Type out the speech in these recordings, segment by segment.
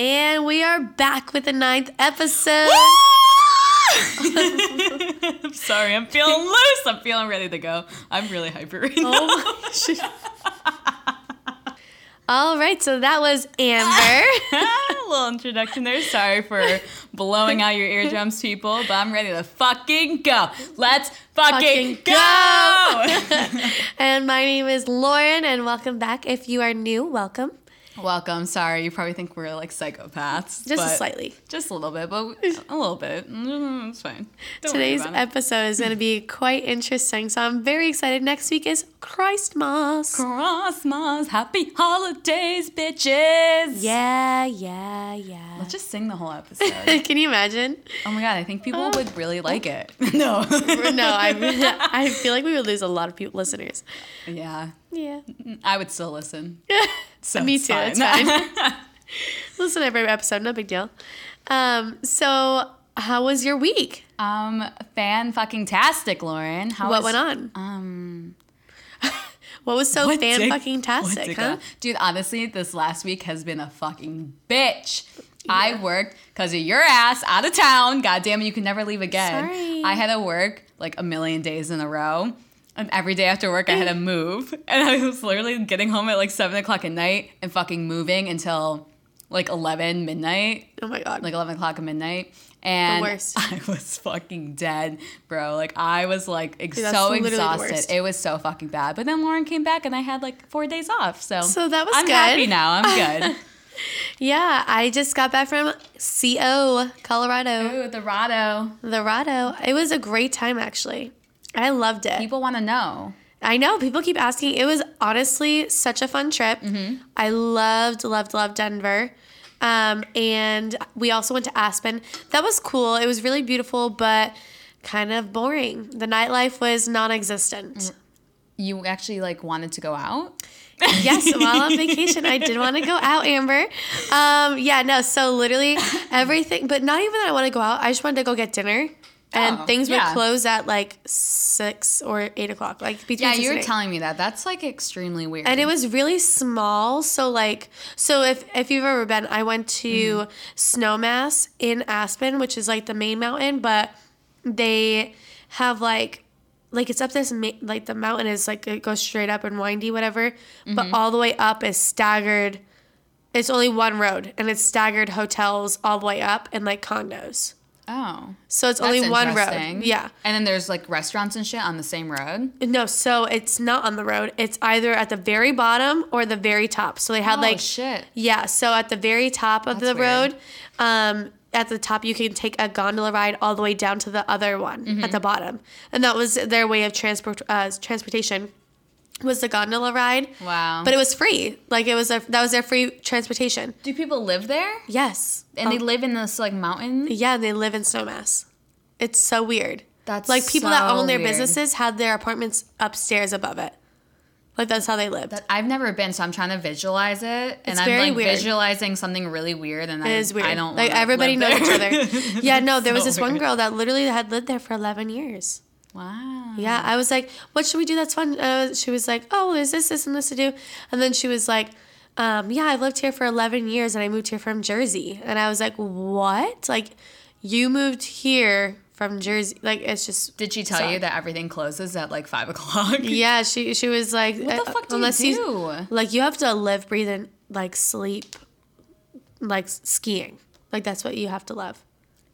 And we are back with the ninth episode. I'm sorry, I'm feeling loose. I'm feeling ready to go. I'm really hyper right oh now. Oh. All right, so that was Amber. A little introduction there. Sorry for blowing out your eardrums, people, but I'm ready to fucking go. Let's fucking, Fucking go. and my name is Lauren, and welcome back. If you are new, welcome. Welcome. Sorry, you probably think we're like psychopaths. Just slightly. Just a little bit, but a little bit. Mm, It's fine. Don't worry Today's episode is going to be quite interesting, so I'm very excited. Next week is Christmas. Christmas, happy holidays, bitches. Yeah, yeah, yeah. Let's just sing the whole episode. Can you imagine? oh my god, I think people would really like it. no. No, I, I feel like we would lose a lot of people, listeners. yeah, Yeah. I would still listen. So Me too, it's fine. Listen to every episode, no big deal. Um, so how was your week? um, fan fucking tastic, Lauren. How what was- went on? Um, What was so what fan fucking tastic, huh? Dude, honestly, this last week has been a fucking bitch. I worked because of your ass out of town. God damn it, you can never leave again. Sorry. I had to work like a million days in a row. And every day after work, I had to move. And I was literally getting home at like seven o'clock at night and fucking moving until like 11 midnight Oh my god. like 11 o'clock at midnight and i was fucking dead bro like i was like ex- Dude, so exhausted it was so fucking bad but then lauren came back and i had like four days off so So that was i'm good. happy now i'm good yeah, I just got back from CO, Colorado. ooh the rado The Rado. It was a great time actually. I loved it. people want to know I know people keep asking. It was honestly such a fun trip. Mm-hmm. I loved, loved, loved Denver. Um, and we also went to Aspen. That was cool. It was really beautiful, but kind of boring. The nightlife was non existent. you actually like wanted to go out yes, while on vacation, I did want to go out, Amber. Um, yeah, no, so literally everything, but not even that I want to go out. I just wanted to go get dinner. And Oh, things yeah. would close at like six or eight o'clock, like between yeah you were telling me that that's like extremely weird and it was really small so like so if if you've ever been i went to Mm-hmm. snowmass in aspen which is like the main mountain but they have like like it's up this ma- like the mountain is like it goes straight up and windy whatever Mm-hmm. but all the way up is staggered it's only one road and it's staggered hotels all the way up and like condos oh so it's that's only one road yeah and then there's like restaurants and shit on the same road no, so it's not on the road. It's either at the very bottom or the very top. So they had oh like shit yeah, so at the very top of That's the weird. road, um, at the top you can take a gondola ride all the way down to the other one Mm-hmm. at the bottom, and that was their way of transport uh, transportation. Was the gondola ride? wow But it was free. Like it was a that was their free transportation. do people live there Yes, and they Um, live in this like mountain yeah, they live in Snowmass. It's so weird. That's like people that own their weird. businesses had their apartments upstairs above it. Like that's how they lived. That I've never been, so I'm trying to visualize it, and I'm very like weird. visualizing something really weird, and I, It is weird. I don't like everybody knows there. each other. Yeah, no, there was So this one girl that literally had lived there for 11 years. Wow. Yeah, I was like, "What should we do? That's fun." Uh, she was like, "Oh, there's this, this, and this to do," and then she was like, um, "Yeah, I lived here for 11 years, and I moved here from Jersey." And I was like, "What? Like, you moved here from Jersey? Like, it's just." Did she tell So- you that everything closes at like five o'clock? Yeah, she she was like, What the uh, fuck do unless you do? like you have to live, breathe, and like sleep, like skiing. Like that's what you have to love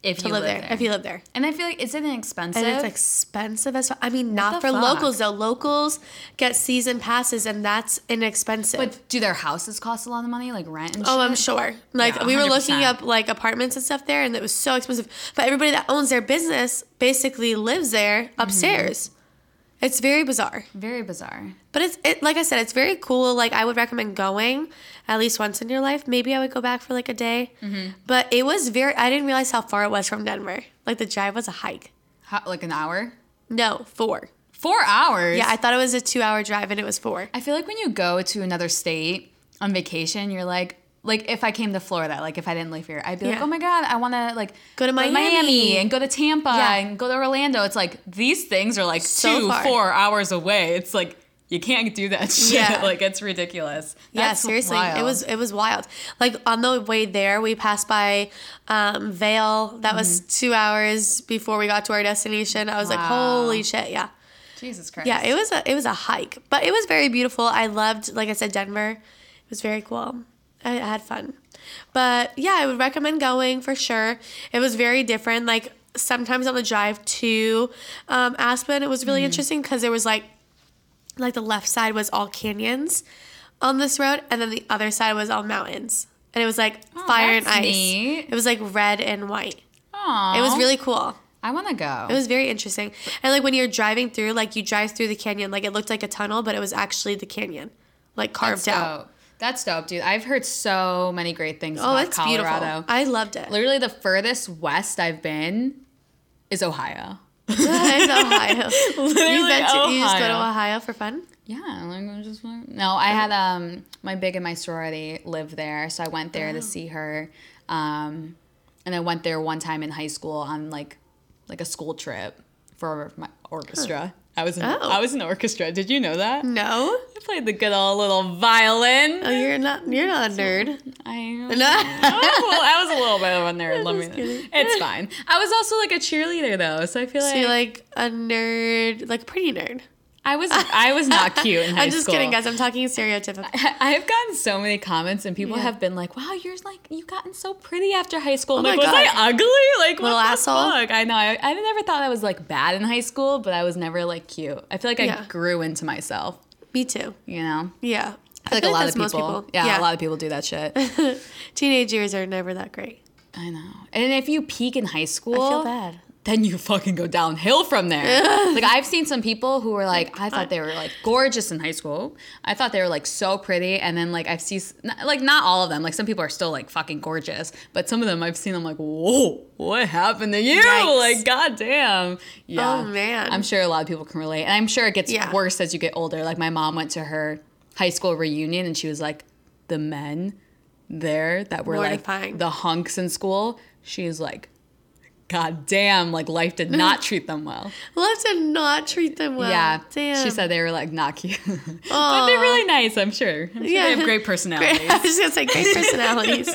if to you live, live there. there. If you live there. and I feel like isn't it expensive? And it's expensive as well. I mean, not for fuck? locals though. Locals get season passes, and that's inexpensive. but do their houses cost a lot of money, like rent and oh. I'm sure. Like Yeah, we were looking up like apartments and stuff there, and it was so expensive. But everybody that owns their business basically lives there Mm-hmm. It's very bizarre. Very bizarre. But it's it like I said, it's very cool. Like I would recommend going at least once in your life. Maybe I would go back for like a day. Mm-hmm. But it was very. I didn't realize how far it was from Denver. Like the drive was a hike. How, like an hour? No, four. Four hours? Yeah, I thought it was a two-hour drive, and it was four. I feel like when you go to another state on vacation, you're like, like if I came to Florida, like if I didn't live here, I'd be like, oh my god, I want to like Go to Miami. and go to Tampa Yeah. and go to Orlando. It's like these things are like So two, far. four hours away. It's like you can't do that shit. Yeah. like it's ridiculous. Yeah, That's seriously, wild. it was it was wild. Like on the way there, we passed by um, Vail. That was Mm-hmm. two hours before we got to our destination. I was like, holy shit, yeah, Jesus Christ. yeah. It was a it was a hike, but it was very beautiful. I loved, like I said, Denver. It was very cool. I, had fun, but yeah, I would recommend going for sure. It was very different. Like sometimes on the drive to um, Aspen, it was really Mm-hmm. interesting because there was like like the left side was all canyons on this road and then the other side was all mountains and it was like fire and Oh, ice neat. it was like red and white Aw. it was really cool I want to go. it was very interesting and like when you're driving through like you drive through the canyon like it looked like a tunnel but it was actually the canyon like carved out That's dope, dude. I've heard so many great things oh about Colorado. beautiful i loved it Literally, the furthest west I've been is Ohio. it's ohio Literally, you, went to, you just go to Ohio. Ohio for fun Yeah, like just. No, I had um my big and my sorority live there, so I went there Oh. to see her. Um, and I went there one time in high school on like like a school trip for my orchestra. I was in, Oh. I was in orchestra. Did you know that? no I played the good old little violin. oh you're not you're not a nerd I, no I, was a little, I was a little bit of a nerd. Let me. Kidding. It's fine. I was also like a cheerleader though, so I feel so like, you're like a nerd like a pretty nerd I was I was not cute in high school. I'm just school. kidding, guys. I'm talking stereotypical. I've gotten so many comments, and people Yeah. have been like, "Wow, you're like you've gotten so pretty after high school." Oh like, my was. I ugly? Like, Little what the asshole? fuck? I know. I, I never thought I was like bad in high school, but I was never like cute. I feel like I Yeah. grew into myself. Me too. You know, Yeah. I feel like a lot of that's people, most Yeah, a lot of people do that shit. Teenage years are never that great. I know. And if you peak in high school, I feel bad. Then you fucking go downhill from there. like I've seen some people who were like, I thought they were like gorgeous in high school. I thought they were like so pretty, and then like I've seen like not all of them. Like some people are still like fucking gorgeous, but some of them I've seen. I'm like, whoa, what happened to you? Yikes. Like, goddamn. Yeah. Oh, man. I'm sure a lot of people can relate, and I'm sure it gets Yeah. worse as you get older. Like my mom went to her high school reunion, and she was like, the men there that were Mortifying. like the hunks in school. She was like, God damn, like life did not treat them well. life did not treat them well. yeah. Damn. She said they were like not cute. but Aw. they're really nice, I'm sure. I'm sure Yeah. they have great Great. personalities. I was gonna say great personalities.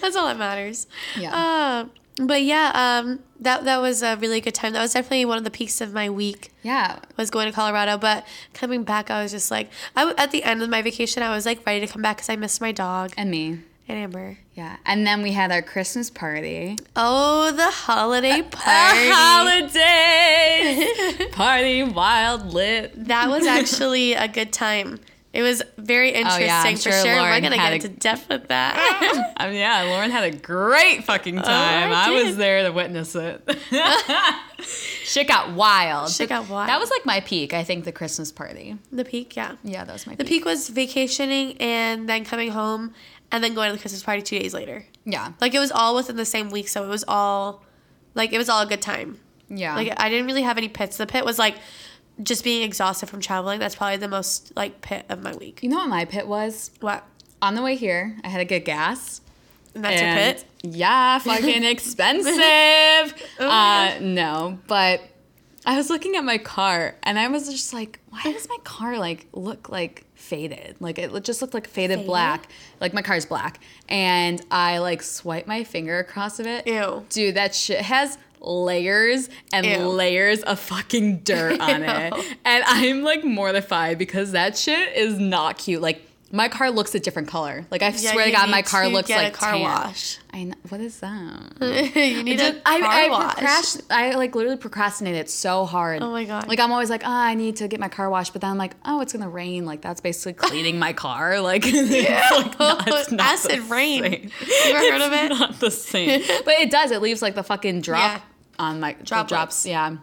That's all that matters. Yeah. Uh, but yeah, um, that that was a really good time. That was definitely one of the peaks of my week. yeah. was going to Colorado, but coming back, I was just like, I w- at the end of my vacation, I was like ready to come back because I missed my dog And me. And Amber. Yeah. And then we had our Christmas party. Oh, the holiday party! holidays. party wild lit. that was actually a good time. It was very interesting Oh, yeah, for sure sure. We're Lauren gonna get a- into depth with that. I mean, um, yeah, Lauren had a great fucking oh, time. I I, was there to witness it. Shit got wild. Shit got wild. That was like my peak, I think, the Christmas party. the peak, yeah. Yeah, that was my peak. The peak. peak was vacationing and then coming home and then going to the Christmas party two days later. Yeah. Like it was all within the same week, so it was all like it was all a good time. Yeah. Like I didn't really have any pits. The pit was like just being exhausted from traveling. That's probably the most like pit of my week. you know what my pit was? What? On the way here, I had to get gas. And that's your and- pit? Yeah, fucking expensive. Oh uh, no, but I was looking at my car and I was just like, why does my car like look like faded? Like it just looked like faded, Faded? black. Like my car's black, and I like swipe my finger across of it. Ew. dude, that shit has layers and Ew. layers of fucking dirt on it, and I'm like mortified because that shit is not cute. Like. My car looks a different color. Like I Yeah, swear to God, my car looks like car tan. wash. I know. What is that? you need a car I, I, wash. procrast- I like literally procrastinated so hard. Oh my God. Like I'm always like, oh, I need to get my car washed, but then I'm like, oh, it's gonna rain. Like that's basically cleaning my car. Like, it's like not, it's not Acid rain. same. You ever heard of it? Not the same, but it does. It leaves like the fucking drop Yeah. on my Droplets. drops. Yeah.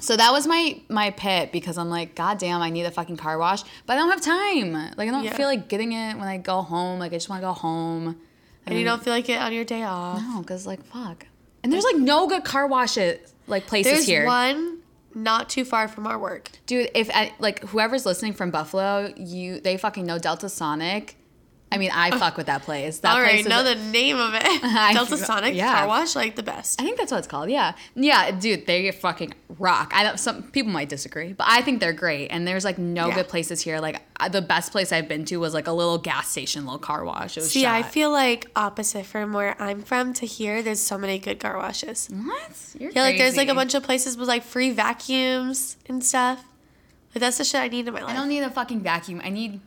So that was my my pit because I'm like, God damn, I need a fucking car wash, but I don't have time. Like I don't Yeah. feel like getting it when I go home. Like I just want to go home. and you um, don't feel like it on your day off. No, because like fuck. And there's like no good car washes like places There's here. one not too far from our work. Dude, if like whoever's listening from Buffalo, you they fucking know Delta Sonic I mean, I oh. fuck with that place. That All right, place know the name of it. I Delta Sonic yeah. Car Wash, like the best. I think that's what it's called. Yeah, yeah, dude, they fucking rock. I. Some people might disagree, but I think they're great. And there's like no Yeah. good places here. Like I- the best place I've been to was like a little gas station, little car wash. It was See, I feel like opposite from where I'm from to here. There's so many good car washes. what? You're Yeah, like there's like a bunch of places with like free vacuums and stuff. Like that's the shit I need in my life. I don't need a fucking vacuum. I need.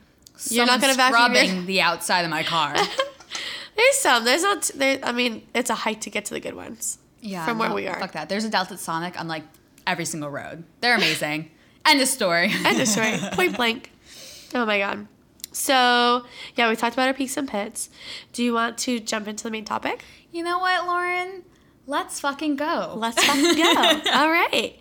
You're not gonna vacuum your- the outside of my car. There's some. There's not. There. I mean, it's a hike to get to the good ones. Yeah, From where no, we are. Fuck that. There's a Delta Sonic on like every single road. They're amazing. End of story. End of story. Point blank. Oh my god. So yeah, we talked about our peaks and pits. Do you want to jump into the main topic? you know what, Lauren? Let's fucking go. Let's fucking go. All right.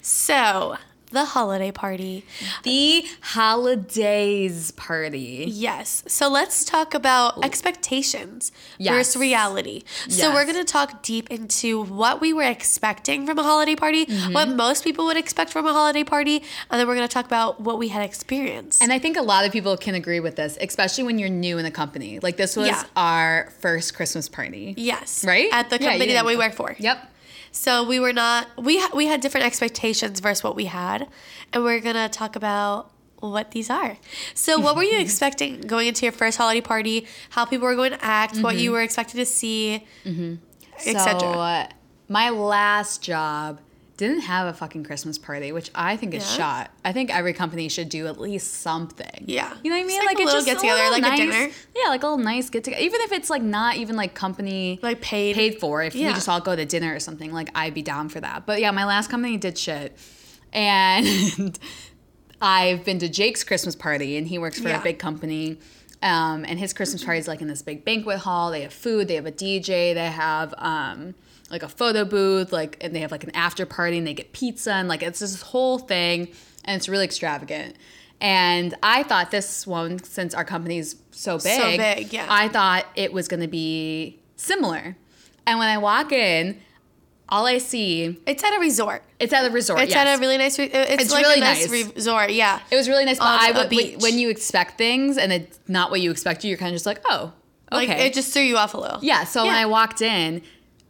So the holiday party. the holidays party. Yes. So let's talk about expectations Yes. versus reality. Yes. So we're going to talk deep into what we were expecting from a holiday party, Mm-hmm. what most people would expect from a holiday party, and then we're going to talk about what we had experienced. And I think a lot of people can agree with this, especially when you're new in the company. Like this was Yeah. our first Christmas party. yes. Right? At the company yeah, that we work for. Yep. So we were not we ha- we had different expectations versus what we had, and we're gonna talk about what these are. So what were you expecting going into your first holiday party? How people were going to act? What you were expecting to see, So etc. uh, my last job didn't have a fucking Christmas party, which I think is Yeah. shot. I think every company should do at least something. Yeah. You know what I mean? Just like a little just get-together, little like a dinner. Yeah, like a little nice get together. Even if it's like not even like company Like paid. paid for. If Yeah. we just all go to dinner or something, like I'd be down for that. But yeah, my last company did shit. And I've been to Jake's Christmas party and he works for Yeah. a big company. Um, and his Christmas party is like in this big banquet hall. They have food, they have a DJ, they have um, like a photo booth, like and they have like an after party and they get pizza and like it's this whole thing and it's really extravagant. And I thought this one, since our company's so big, so big, yeah. I thought it was gonna be similar. And when I walk in, all I see It's at a resort. it's at a resort. It's yes. at a really nice. Re- it's, It's like really a nice, nice. resort. Yeah. It was really nice, but on I would uh, beach. when you expect things and it's not what you expect. You're kind of just like, oh, okay. Like it just threw you off a little. yeah. So when I walked in,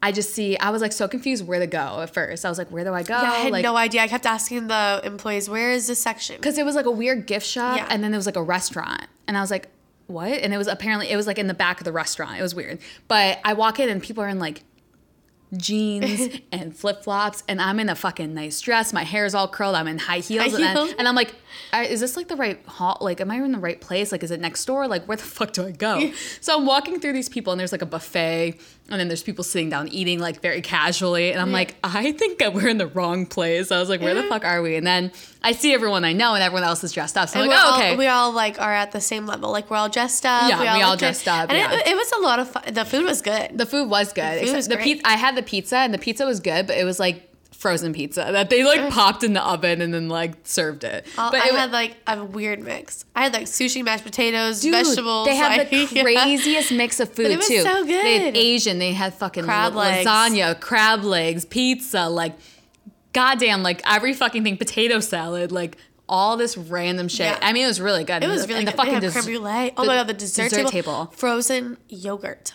I just see I was like so confused where to go at first. I was like, where do I go? Yeah, I had like, no idea. I kept asking the employees, "Where is this section?" because it was like a weird gift shop Yeah. and then there was like a restaurant and i was like what and it was apparently it was like in the back of the restaurant it was weird but i walk in and people are in like jeans and flip-flops and i'm in a fucking nice dress my hair is all curled i'm in high heels, High and, I- heels? and i'm like is this like the right hall like am i in the right place like is it next door like where the fuck do i go so i'm walking through these people and there's like a buffet and then there's people sitting down eating like very casually and i'm like i think that we're in the wrong place i was like where the fuck are we and then i see everyone i know and everyone else is dressed up so i'm like we're oh all, we all like are at the same level. Like we're all dressed up. Yeah, we all dressed up, And yeah. it, it was a lot of fun. The food was good. the food was good food except was the great. pizza i had the pizza and the pizza was good but it was like frozen pizza that they like popped in the oven and then like served it All- but I it had like a weird mix. I had like sushi, mashed potatoes, Dude, vegetables. They had like, the yeah. craziest mix of food it was too. so good. They had. Asian. They had fucking Crab legs. lasagna, crab legs, pizza, like goddamn, like every fucking thing, potato salad, like all this random shit. Yeah. I mean, it was really good. It was really and good. the fucking they had des- creme brulee. Oh the my god, the dessert, dessert table. table. Frozen yogurt.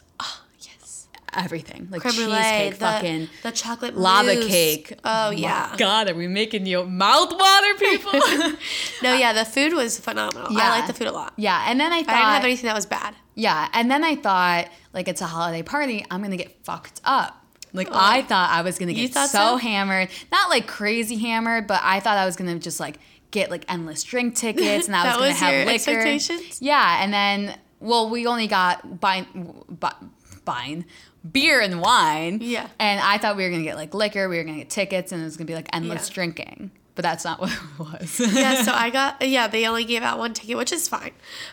Oh everything, like Creme cheesecake, the, fucking the chocolate lava mousse. cake. Oh My yeah. God, are we making you mouth water, people? No, yeah, the food was phenomenal. Yeah. I liked the food a lot. yeah, and then I thought I didn't have anything that was bad. Yeah, and then I thought, like, it's a holiday party. I'm gonna get fucked up. Like, I oh. thought I was gonna get so, so? hammered, not like crazy hammered, but I thought I was gonna just like get like endless drink tickets, and I was gonna have liquor. expectations? Yeah, and then well, we only got bine, bine, beer and wine. Yeah. and I thought we were gonna get like liquor, we were gonna get tickets, and it was gonna be like endless Yeah. drinking. But that's not what it was. yeah, so I got yeah, they only gave out one ticket, which is fine.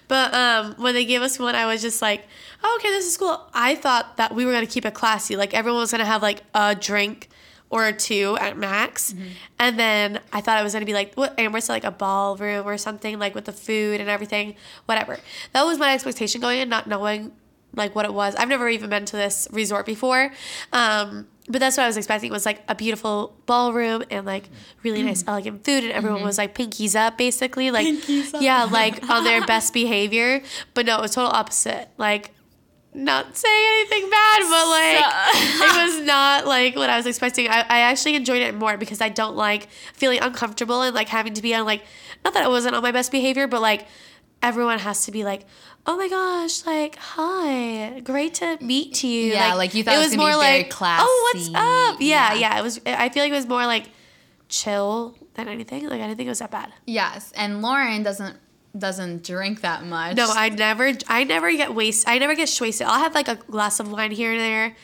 But um when they gave us one, I was just like, oh, okay, this is cool. I thought that we were gonna keep it classy. Like everyone was gonna have like a drink or two at max. And then I thought it was gonna be like what Amber said, like a ballroom or something, like with the food and everything. Whatever. That was my expectation going in, not knowing like what it was. I've never even been to this resort before. Um, but that's what I was expecting. It was like a beautiful ballroom and like really nice elegant food and everyone was like pinkies up basically like up. yeah like on their best behavior. But no it was total opposite. Like not saying anything bad but like it was not like what I was expecting. I, I actually enjoyed it more because I don't like feeling uncomfortable and like having to be on like not that I wasn't on my best behavior but like everyone has to be like oh my gosh like hi great to meet you. Yeah, like, you thought it was gonna be very oh what's up? Yeah, Yeah. yeah it was I feel like it was more like chill than anything. Like I didn't think it was that bad. Yes, and Lauren doesn't doesn't drink that much. no I never I never get waste I never get wasted. I'll have like a glass of wine here and there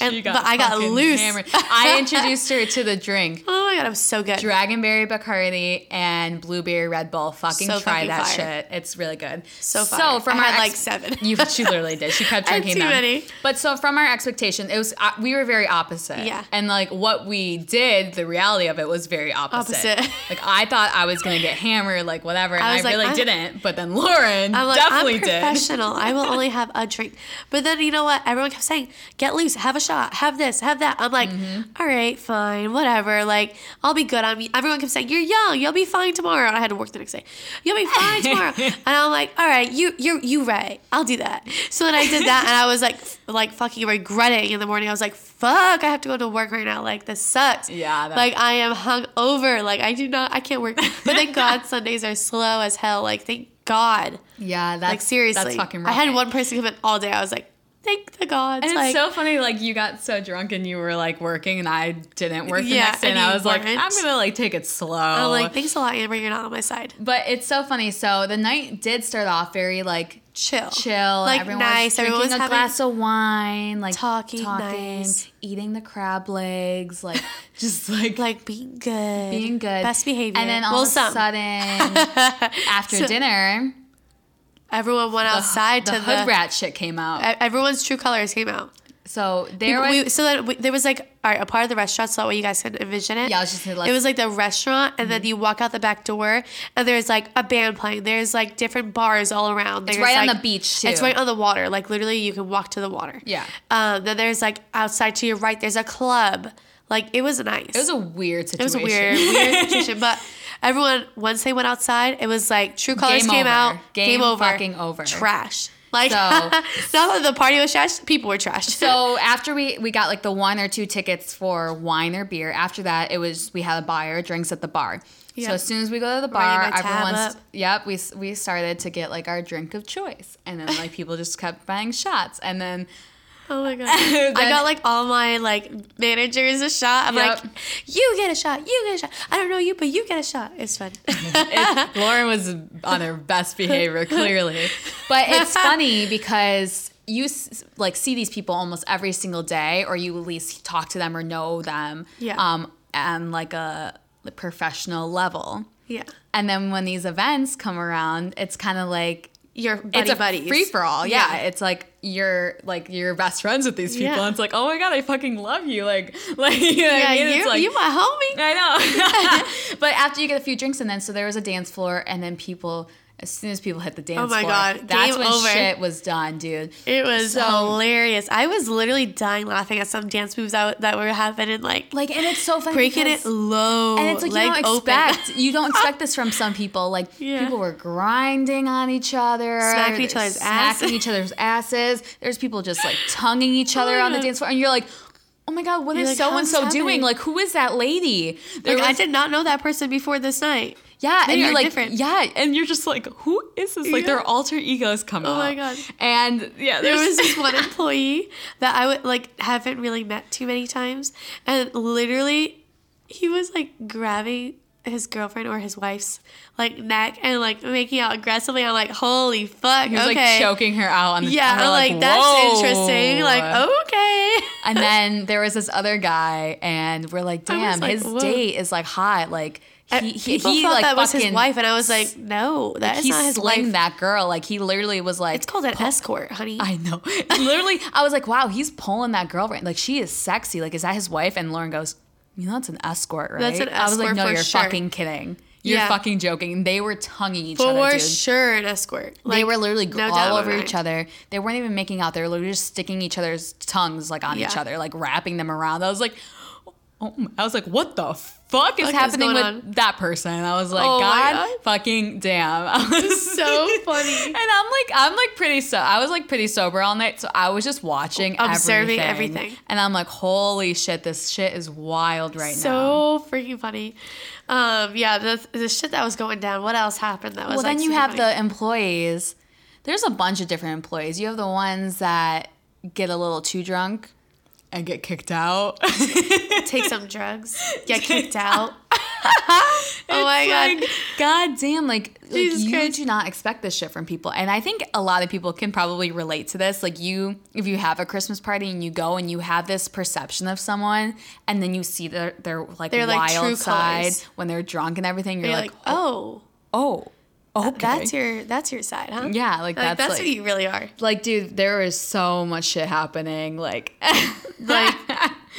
and She got but I got loose hammered. I introduced her to the drink. oh my god I was so good Dragonberry Bacardi and Blueberry Red Bull. Fucking So try fucking that fire. shit. It's really good. So fire. I had, like, seven. You, she literally did. She kept drinking too them. many. But so from our expectation, it was uh, we were very opposite. Yeah. And like what we did, the reality of it was very opposite. Opposite. like I thought I was gonna get hammered, like whatever, and I I, like, really I'm- didn't. But then Lauren I'm like, definitely I'm did. professional. I will only have a drink. But then you know what? Everyone kept saying, get loose, have a shot, have this, have that. I'm like, Mm-hmm. "All right, fine, whatever. Like, I'll be good. I'm everyone kept saying, You're young, you'll be fine tomorrow. I had to work the next day. You'll be fine tomorrow. and I'm like, all right, you you you right. I'll do that. So then I did that and I was like f- like fucking regretting in the morning. I was like, fuck, I have to go to work right now. Like this sucks. Yeah, that- like I am hung over. Like I do not I can't work. But thank God Sundays are slow as hell. Like thank God. Yeah, that's Like seriously, That's fucking. I had one person come in all day. I was like, thank the gods. And like, it's so funny, like you got so drunk and you were like working, and I didn't work the Yeah, next day, and and I was like, weren't. I'm gonna like take it slow. I'm like, thanks a lot, Amber. You're not on my side. but it's so funny. So the night did start off very like Chill, chill, like everyone nice. was drinking Everyone was a glass of wine, like talking talking nice. eating the crab legs, like just like like being good, being good, best behavior. And then all well, of a sudden, after So- everyone everyone went outside the to hood the. rat shit came out. Everyone's true colors came out. So there was we, so then we, there was like all right, a part of the restaurant, so that way you guys can envision it. Yeah, I was just gonna It was like the restaurant, and then you walk out the back door, and there's like a band playing. There's like different bars all around. It's There's, right on the beach, too. It's right on the water. Like literally, you can walk to the water. Yeah. Um. Then there's like outside to your right. There's a club. Like it was nice. it was a weird situation. It was a weird, weird situation, but everyone once they went outside, it was like True Colors Game came over. out, Game over, fucking over. trash. Like So- not that the party was trash, people were trash. So after we we got like the one or two tickets for wine or beer. After that, it was we had a buy our drinks at the bar. So as soon as we go to the bar, everyone's yep. We we started to get like our drink of choice, and then like people just kept buying shots, and then oh my god, I got like all my like managers a shot. I'm Yep. like, you get a shot, you get a shot. I don't know you, but you get a shot. It's fun. it, Lauren was on her best behavior clearly, but it's funny because you like see these people almost every single day, or you at least talk to them or know them, Yeah. um, and like a professional level. yeah, And then when these events come around, it's kind of like your buddy it's a buddies. free for all. Yeah. Yeah. it's like you're like you're best friends with these people. Yeah. And it's like, oh my god, I fucking love you. Like, like you know Yeah, I mean? you, It's like, you my homie. I know. but after you get a few drinks and then so there was a dance floor and then people as soon as people hit the dance Oh my floor, God, that's game when over. shit was done, dude. It was So- hilarious. I was literally dying laughing at some dance moves that, that were happening, like Like, and it's so funny breaking it low, And it's like you don't open. expect you don't expect this from some people. Like Yeah. people were grinding on each other, Smacking each other's smacking ass. each other's asses. There's people just like tonguing each oh other Oh on the dance floor, and you're like, oh my god, what is so and so doing? Like, who is that lady? There Like, I did not know that person before this night. Yeah, They and you're like, different. yeah, and you're just like, who is this? Like, Yeah. their alter egos come Oh out. my God. And yeah, There was this one employee that I would like haven't really met too many times, and literally, he was like grabbing his girlfriend or his wife's like neck and like making out aggressively. I'm like, holy fuck, he was okay. like choking her out on the yeah, I'm like, that's "Whoa." interesting. Like, okay. And then there was this other guy, and we're like, damn, like, his whoa. date is like hot. Like he he, people he thought like that was his wife, and I was like, no, that is he not his wife. that girl. Like he literally was like, It's called an escort, honey. I know. literally, I was like, wow, he's pulling that girl right. Like she is sexy. Like is that his wife? And Lauren goes, you know, that's an escort, right? That's an escort. I was like, no, for you're sure. fucking kidding. You're Yeah. fucking joking. They were tonguing each For other, dude. sure, an escort. they were literally no all doubt in my over each other. They weren't even making out. They were literally just sticking each other's tongues like on each other, like wrapping them around. I was like, oh, my- I was like, what the fuck is Fuck happening going with on? that person? I was like, Oh God, God. fucking damn. I was So funny. And I'm like, I'm like pretty so. I was like pretty sober all night, so I was just watching, Observing everything. everything. and I'm like, holy shit, this shit is wild right now. so freaking funny. Um, yeah, the the shit that was going down. What else happened? That was Well, like, then you have funny? the employees. There's a bunch of different employees. You have the ones that get a little too drunk and get kicked out. take some drugs, get kicked out. oh my god. Like, God damn, like, like, you Christ. do not expect this shit from people. And I think a lot of people can probably relate to this. Like you, if you have a Christmas party and you go and you have this perception of someone and then you see their, their like Their, like, wild true side colors. when they're drunk and everything, you're, You're like, like, oh, oh, oh. Okay. that's your that's your side, huh? Yeah, like, that's, that's like, who you really are. like, dude, there is so much shit happening. Like, Like,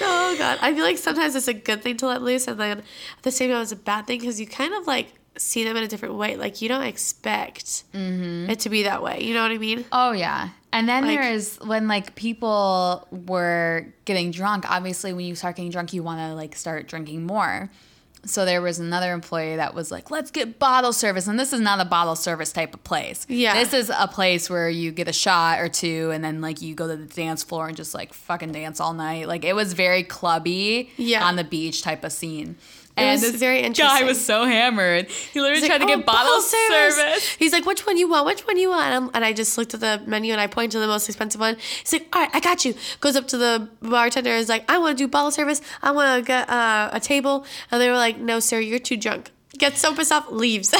oh god, I feel like sometimes it's a good thing to let loose, and then at the same time it's a bad thing because you kind of like see them in a different way. Like you don't expect Mm-hmm. it to be that way. You know what I mean? Oh yeah. And then Like- there's when like people were getting drunk, obviously when you start getting drunk you want to like start drinking more. So there was another employee that was like, "Let's get bottle service." And this is not a bottle service type of place. Yeah. This is a place where you get a shot or two and then like you go to the dance floor and just like fucking dance all night. Like it was very clubby Yeah. on the beach type of scene. And was this very interesting. guy was so hammered. He literally He's tried like, to "Oh, get bottle service. He's like, which one you want? Which one you want? And, I'm- and I just looked at the menu and I pointed to the most expensive one. He's like, all right, I got you. Goes up to the bartender. And is like, I want to do bottle service. I want to get uh, a table. And they were like, no, sir, you're too drunk. Gets so pissed off, leaves.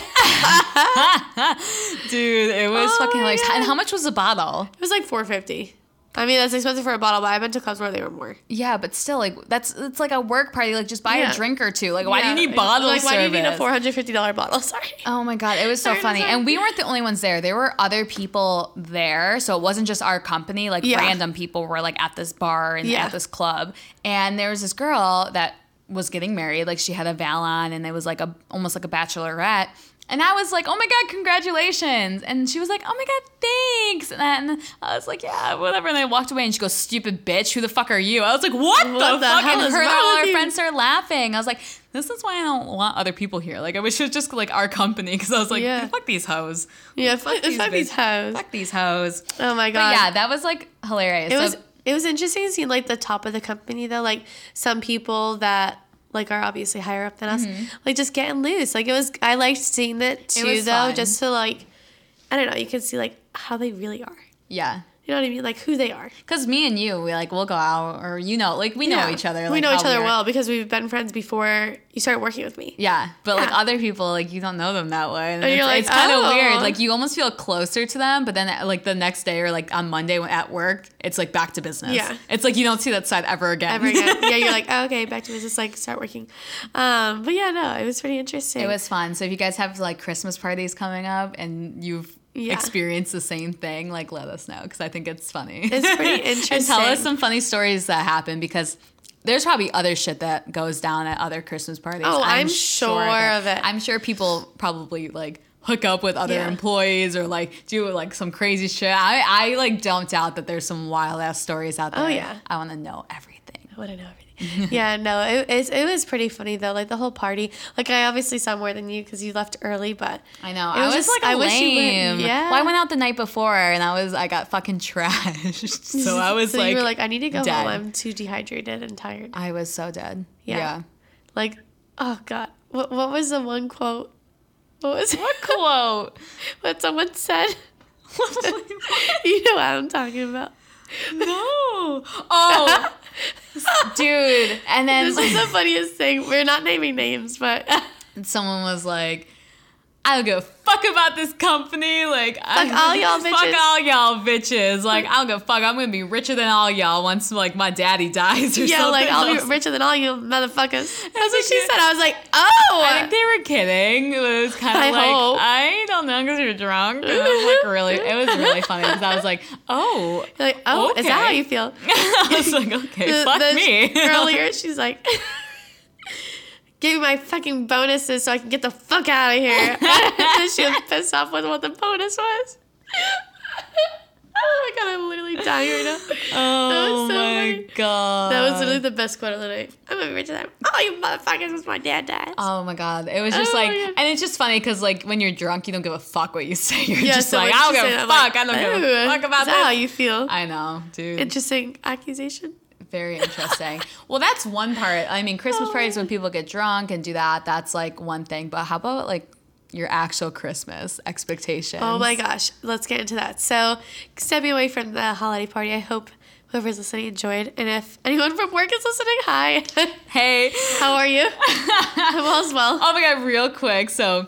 Dude, it was Oh fucking hilarious. God. And how much was the bottle? It was like four fifty. I mean, that's expensive for a bottle, but I've been to clubs where they were more. Yeah, but still, like that's it's like a work party. Like just buy Yeah. a drink or two. Like why Yeah, do you need it's bottle Like, service? why do you need a four hundred fifty dollar bottle? Sorry. Oh my god, it was so funny. And we weren't the only ones there. There were other people there, so it wasn't just our company. Like Yeah. random people were like at this bar and at this club. And there was this girl that was getting married. Like she had a vow on, and it was like a almost like a bachelorette. And I was like, "Oh my god, congratulations!" And she was like, "Oh my god, thanks!" And then I was like, "Yeah, whatever." And I walked away, and she goes, "Stupid bitch, who the fuck are you?" I was like, "What, the, What the fuck?" hell and her and all you? friends started laughing. I was like, "This is why I don't want other people here." Like, I wish it was just like our company because I was like, Yeah. "Fuck these hoes." Yeah, fuck, fuck these hoes. Fuck these hoes. Oh my But god. yeah, that was like hilarious. It So- was it was interesting to see like the top of the company though, like some people that like are obviously higher up than us, mm-hmm. like just getting loose. Like it was I liked seeing that too though, fun. just to like I don't know, you can see like how they really are. yeah. You know what I mean? Like who they are. Cause me and you, we like we'll go out or you know, like we know Yeah. each other. we like, know each other are. well because we've been friends before you started working with me. Yeah, but like other people, like you don't know them that way, and, And it's, like, it's kind of "Oh." weird. Like you almost feel closer to them, but then like the next day or like on Monday at work, it's like back to business. Yeah. it's like you don't see that side ever again. Ever again. yeah, you're like, oh, okay, back to business, like start working. Um, but yeah, no, it was pretty interesting. It was fun. So if you guys have like Christmas parties coming up and you've Yeah. experienced the same thing, like let us know because I think it's funny. It's pretty interesting. and tell us some funny stories that happen because there's probably other shit that goes down at other Christmas parties. Oh, I'm sure that- of it. I'm sure people probably like hook up with other Yeah. employees or like do like some crazy shit. I, I like don't doubt that there's some wild ass stories out oh, there. Oh, yeah. I want to know everything. I want to know everything. yeah, no, it, it, it was pretty funny though. Like the whole party. Like I obviously saw more than you because you left early, but I know. It I was was, just- like I a wish you would- lame. yeah. Well, I went out the night before and I was I got fucking trashed. So I was so like, you were like, I need to go dead. home. I'm too dehydrated and tired. I was so dead. Yeah. Yeah. Like, oh god, what what was the one quote? What was What quote? what someone said? you know what I'm talking about. no. Oh, dude. And then This is the funniest thing. We're not naming names, but someone was like, I don't give a fuck about this company. Like, fuck all y'all bitches. Fuck all y'all bitches. Like, I don't give a fuck. I'm gonna be richer than all y'all once like my daddy dies or yeah, something. like I'll I be richer than all you motherfuckers. That's what she said. I was like, oh, I think they were kidding. It was kind of I like hope. I don't know because you're drunk. And I was like really, it was really funny because I was like, oh, You're like, oh, oh, is that how you feel? I was like, okay, The- fuck the- me. Earlier, she's like, give me my fucking bonuses so I can get the fuck out of here. she was pissed off with what the bonus was. oh my god, I'm literally dying right now. Oh so my funny. god. That was literally the best quote of the night. I'm a rich time. Oh, you motherfuckers, was my dad dies. Oh my god! It was just Oh like, and it's just funny because like when you're drunk, you don't give a fuck what you say. You're Yeah, just so like, I don't give a fuck. Like, I don't give a fuck about that how you feel? I know, dude. Interesting accusation. Very interesting. well, that's one part. I mean, Christmas parties when people get drunk and do that, that's like one thing. But how about like your actual Christmas expectations? Oh my gosh, let's get into that. So, stepping away from the holiday party, I hope whoever's listening enjoyed. And if anyone from work is listening, hi. Hey. How are you? I'm all as well. Oh my god, real quick. So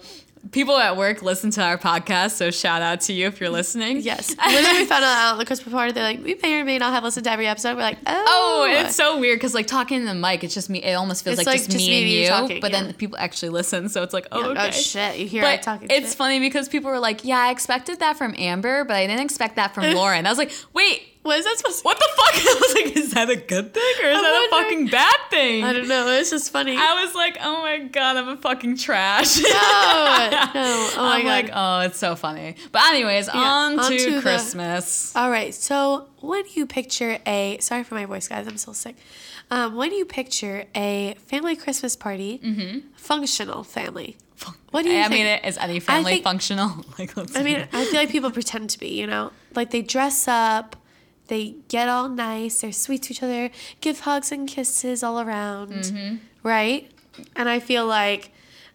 people at work listen to our podcast, so shout out to you if you're listening. Yes. Literally, we found out at the Christmas party. They're like, we may or may not have listened to every episode. We're like, oh. Oh, it's so weird because like talking in the mic, it's just me. It almost feels like, like just, just me me and you talking, but yeah. then people actually listen, so it's like, oh, Oh, okay. shit. You hear I But talking it's shit. funny because people were like, "Yeah, I expected that from Amber, but I didn't expect that from Lauren." I was like, "Wait, What is that supposed to what the fuck?" I was like, "Is that a good thing or is I'm that a fucking bad thing?" I don't know. It's just funny. I was like, "Oh my god, I'm a fucking trash." no, no. Oh my I'm God. like, "Oh, it's so funny." But anyways, on, on to, to the- Christmas. All right. So when you picture a sorry for my voice, guys, I'm still sick. Um, when you picture a family Christmas party, functional family. What do you I think? mean, it is any family think- functional? Like, let's I mean, I feel like people pretend to be, you know, like they dress up, they get all nice, they're sweet to each other, give hugs and kisses all around, Mm-hmm. right? And I feel like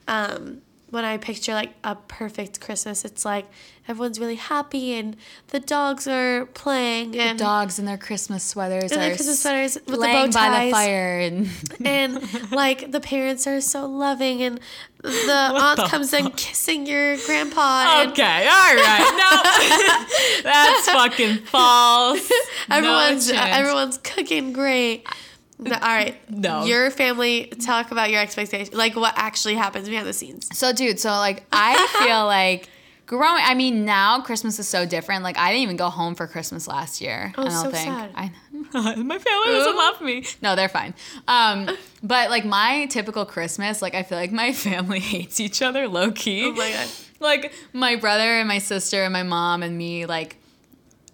um, when I picture like a perfect Christmas, it's like everyone's really happy and the dogs are playing and dogs in their Christmas sweaters And are their Christmas sweaters with the laying bow by the ties. fire and and like the parents are so loving and the aunt the comes in kissing your grandpa Okay, all right. No, that's fucking false. Everyone's no everyone's cooking great. No, all right. No. Your family talk about your expectations, like what actually happens behind the scenes. So, dude, so like I feel like growing. I mean, now Christmas is so different. Like I didn't even go home for Christmas last year. Oh, I don't so think. sad. I my family doesn't Ooh. love me. No, they're fine. Um, but like my typical Christmas, like I feel like my family hates each other low key. Oh my god. like my brother and my sister and my mom and me like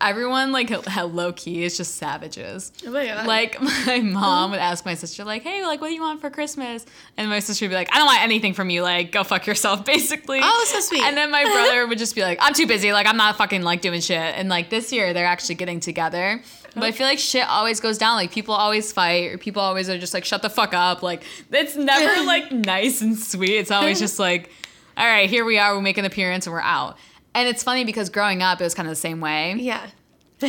everyone like low key is just savages Oh my god. like my mom would ask my sister like hey like what do you want for christmas and my sister would be like i don't want anything from you like go fuck yourself basically Oh, so sweet. and then my brother would just be like i'm too busy like i'm not fucking like doing shit and like this year they're actually getting together but I oh. feel like shit always goes down. Like people always fight, or people always are just like, "Shut the fuck up!" Like it's never like nice and sweet. It's always just like, "All right, here we are. We make an appearance and we're out." And it's funny because growing up, it was kind of the same way yeah.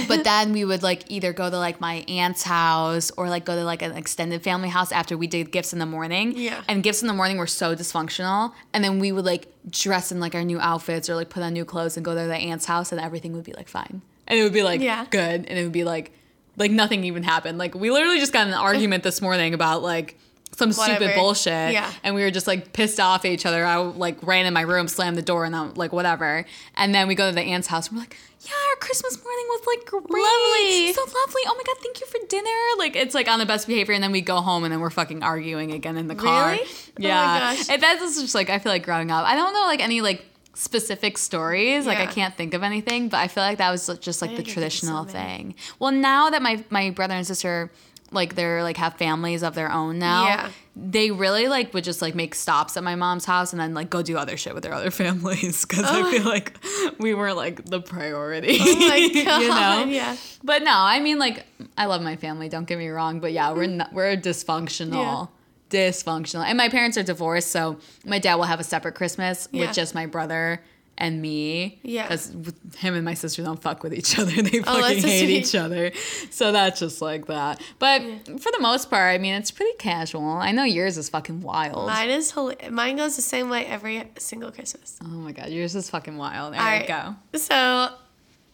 but then we would like either go to like my aunt's house or like go to like an extended family house after we did gifts in the morning. Yeah. And gifts in the morning were so dysfunctional. And then we would like dress in like our new outfits or like put on new clothes and go to the aunt's house and everything would be like fine. And it would be like Yeah. good. And it would be like like nothing even happened. Like we literally just got in an argument this morning about like some stupid bullshit. Yeah. And we were just like pissed off at each other. I like ran in my room, slammed the door, and I'm like, whatever. And then we go to the aunt's house and we're like, yeah, our Christmas morning was like great. Lovely. So lovely. Oh my God, thank you for dinner. Like, it's like on the best behavior. And then we go home and then we're fucking arguing again in the car. Really? Oh my Yeah. gosh. And that's just like, I feel like growing up, I don't know like any like specific stories. Like, I can't think of anything, but I feel like that was just like I the can think of traditional thing. Well, now that my, my brother and sister, like they're like have families of their own now. Yeah. They really like would just like make stops at my mom's house and then like go do other shit with their other families because I feel oh. like we were like the priority. Oh my god. you know? Yeah. But no, I mean like I love my family. Don't get me wrong, but yeah, we're mm. not, we're dysfunctional. Dysfunctional, and my parents are divorced, so my dad will have a separate Christmas Yeah. with just my brother and me. Yeah. Oh, because him and my sister don't fuck with each other. They oh, that's fucking so hate each other. So that's just like that. But for the most part, I mean, it's pretty casual. I know yours is fucking wild. Mine is hol- mine goes the same way every single Christmas. oh my god, yours is fucking wild. There All you right. go. So,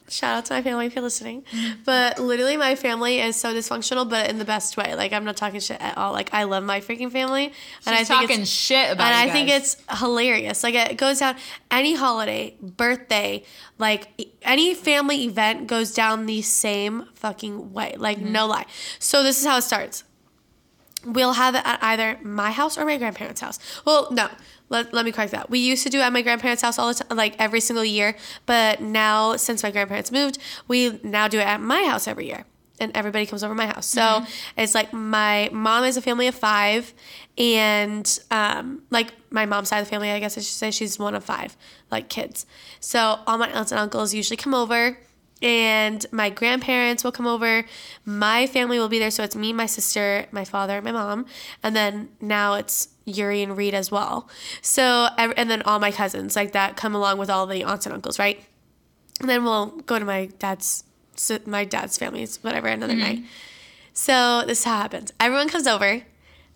shout out to my family if you're listening. But literally, my family is so dysfunctional, but in the best way. Like, I'm not talking shit at all. Like, I love my freaking family, and I She's think talking it's, shit about. and I think it's hilarious. Like, it goes down any holiday, birthday, like any family event goes down the same fucking way. Like, Mm-hmm. no lie. So this is how it starts. we'll have it at either my house or my grandparents' house. Well, no. Let, let me correct that. We used to do it at my grandparents' house all the time, like every single year. But now, since my grandparents moved, we now do it at my house every year. And everybody comes over to my house. So it's like my mom is a family of five. And um, like my mom's side of the family, I guess I should say, she's one of five, like kids. So all my aunts and uncles usually come over and my grandparents will come over. My family will be there, so it's me, my sister, my father, my mom, and then now it's Yuri and Reed as well. So and then all my cousins like that come along with all the aunts and uncles, right? And then we'll go to my dad's my dad's family's whatever another night. So this is how it happens. Everyone comes over.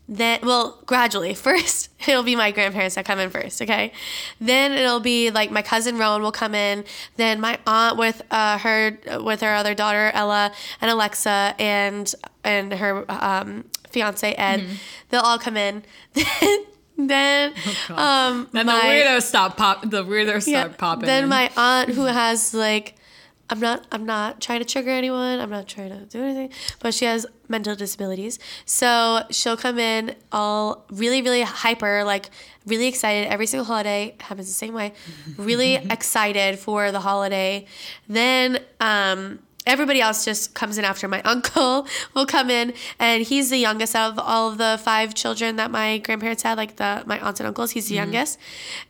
Then, well, gradually. First, it'll be my grandparents that come in first, okay? Then it'll be like my cousin Rowan will come in. Then my aunt with uh, her with her other daughter Ella and Alexa and and her um, fiance Ed. They'll all come in. then, um, Then my- the weirdos stop pop. The weirdos start popping. then in. my aunt who has like I'm not I'm not trying to trigger anyone. I'm not trying to do anything, but she has mental disabilities. So she'll come in all really really hyper, like really excited every single holiday happens the same way. Really excited for the holiday. Then um Everybody else just comes in after my uncle will come in, and he's the youngest of all of the five children that my grandparents had, like the my aunts and uncles. He's the youngest,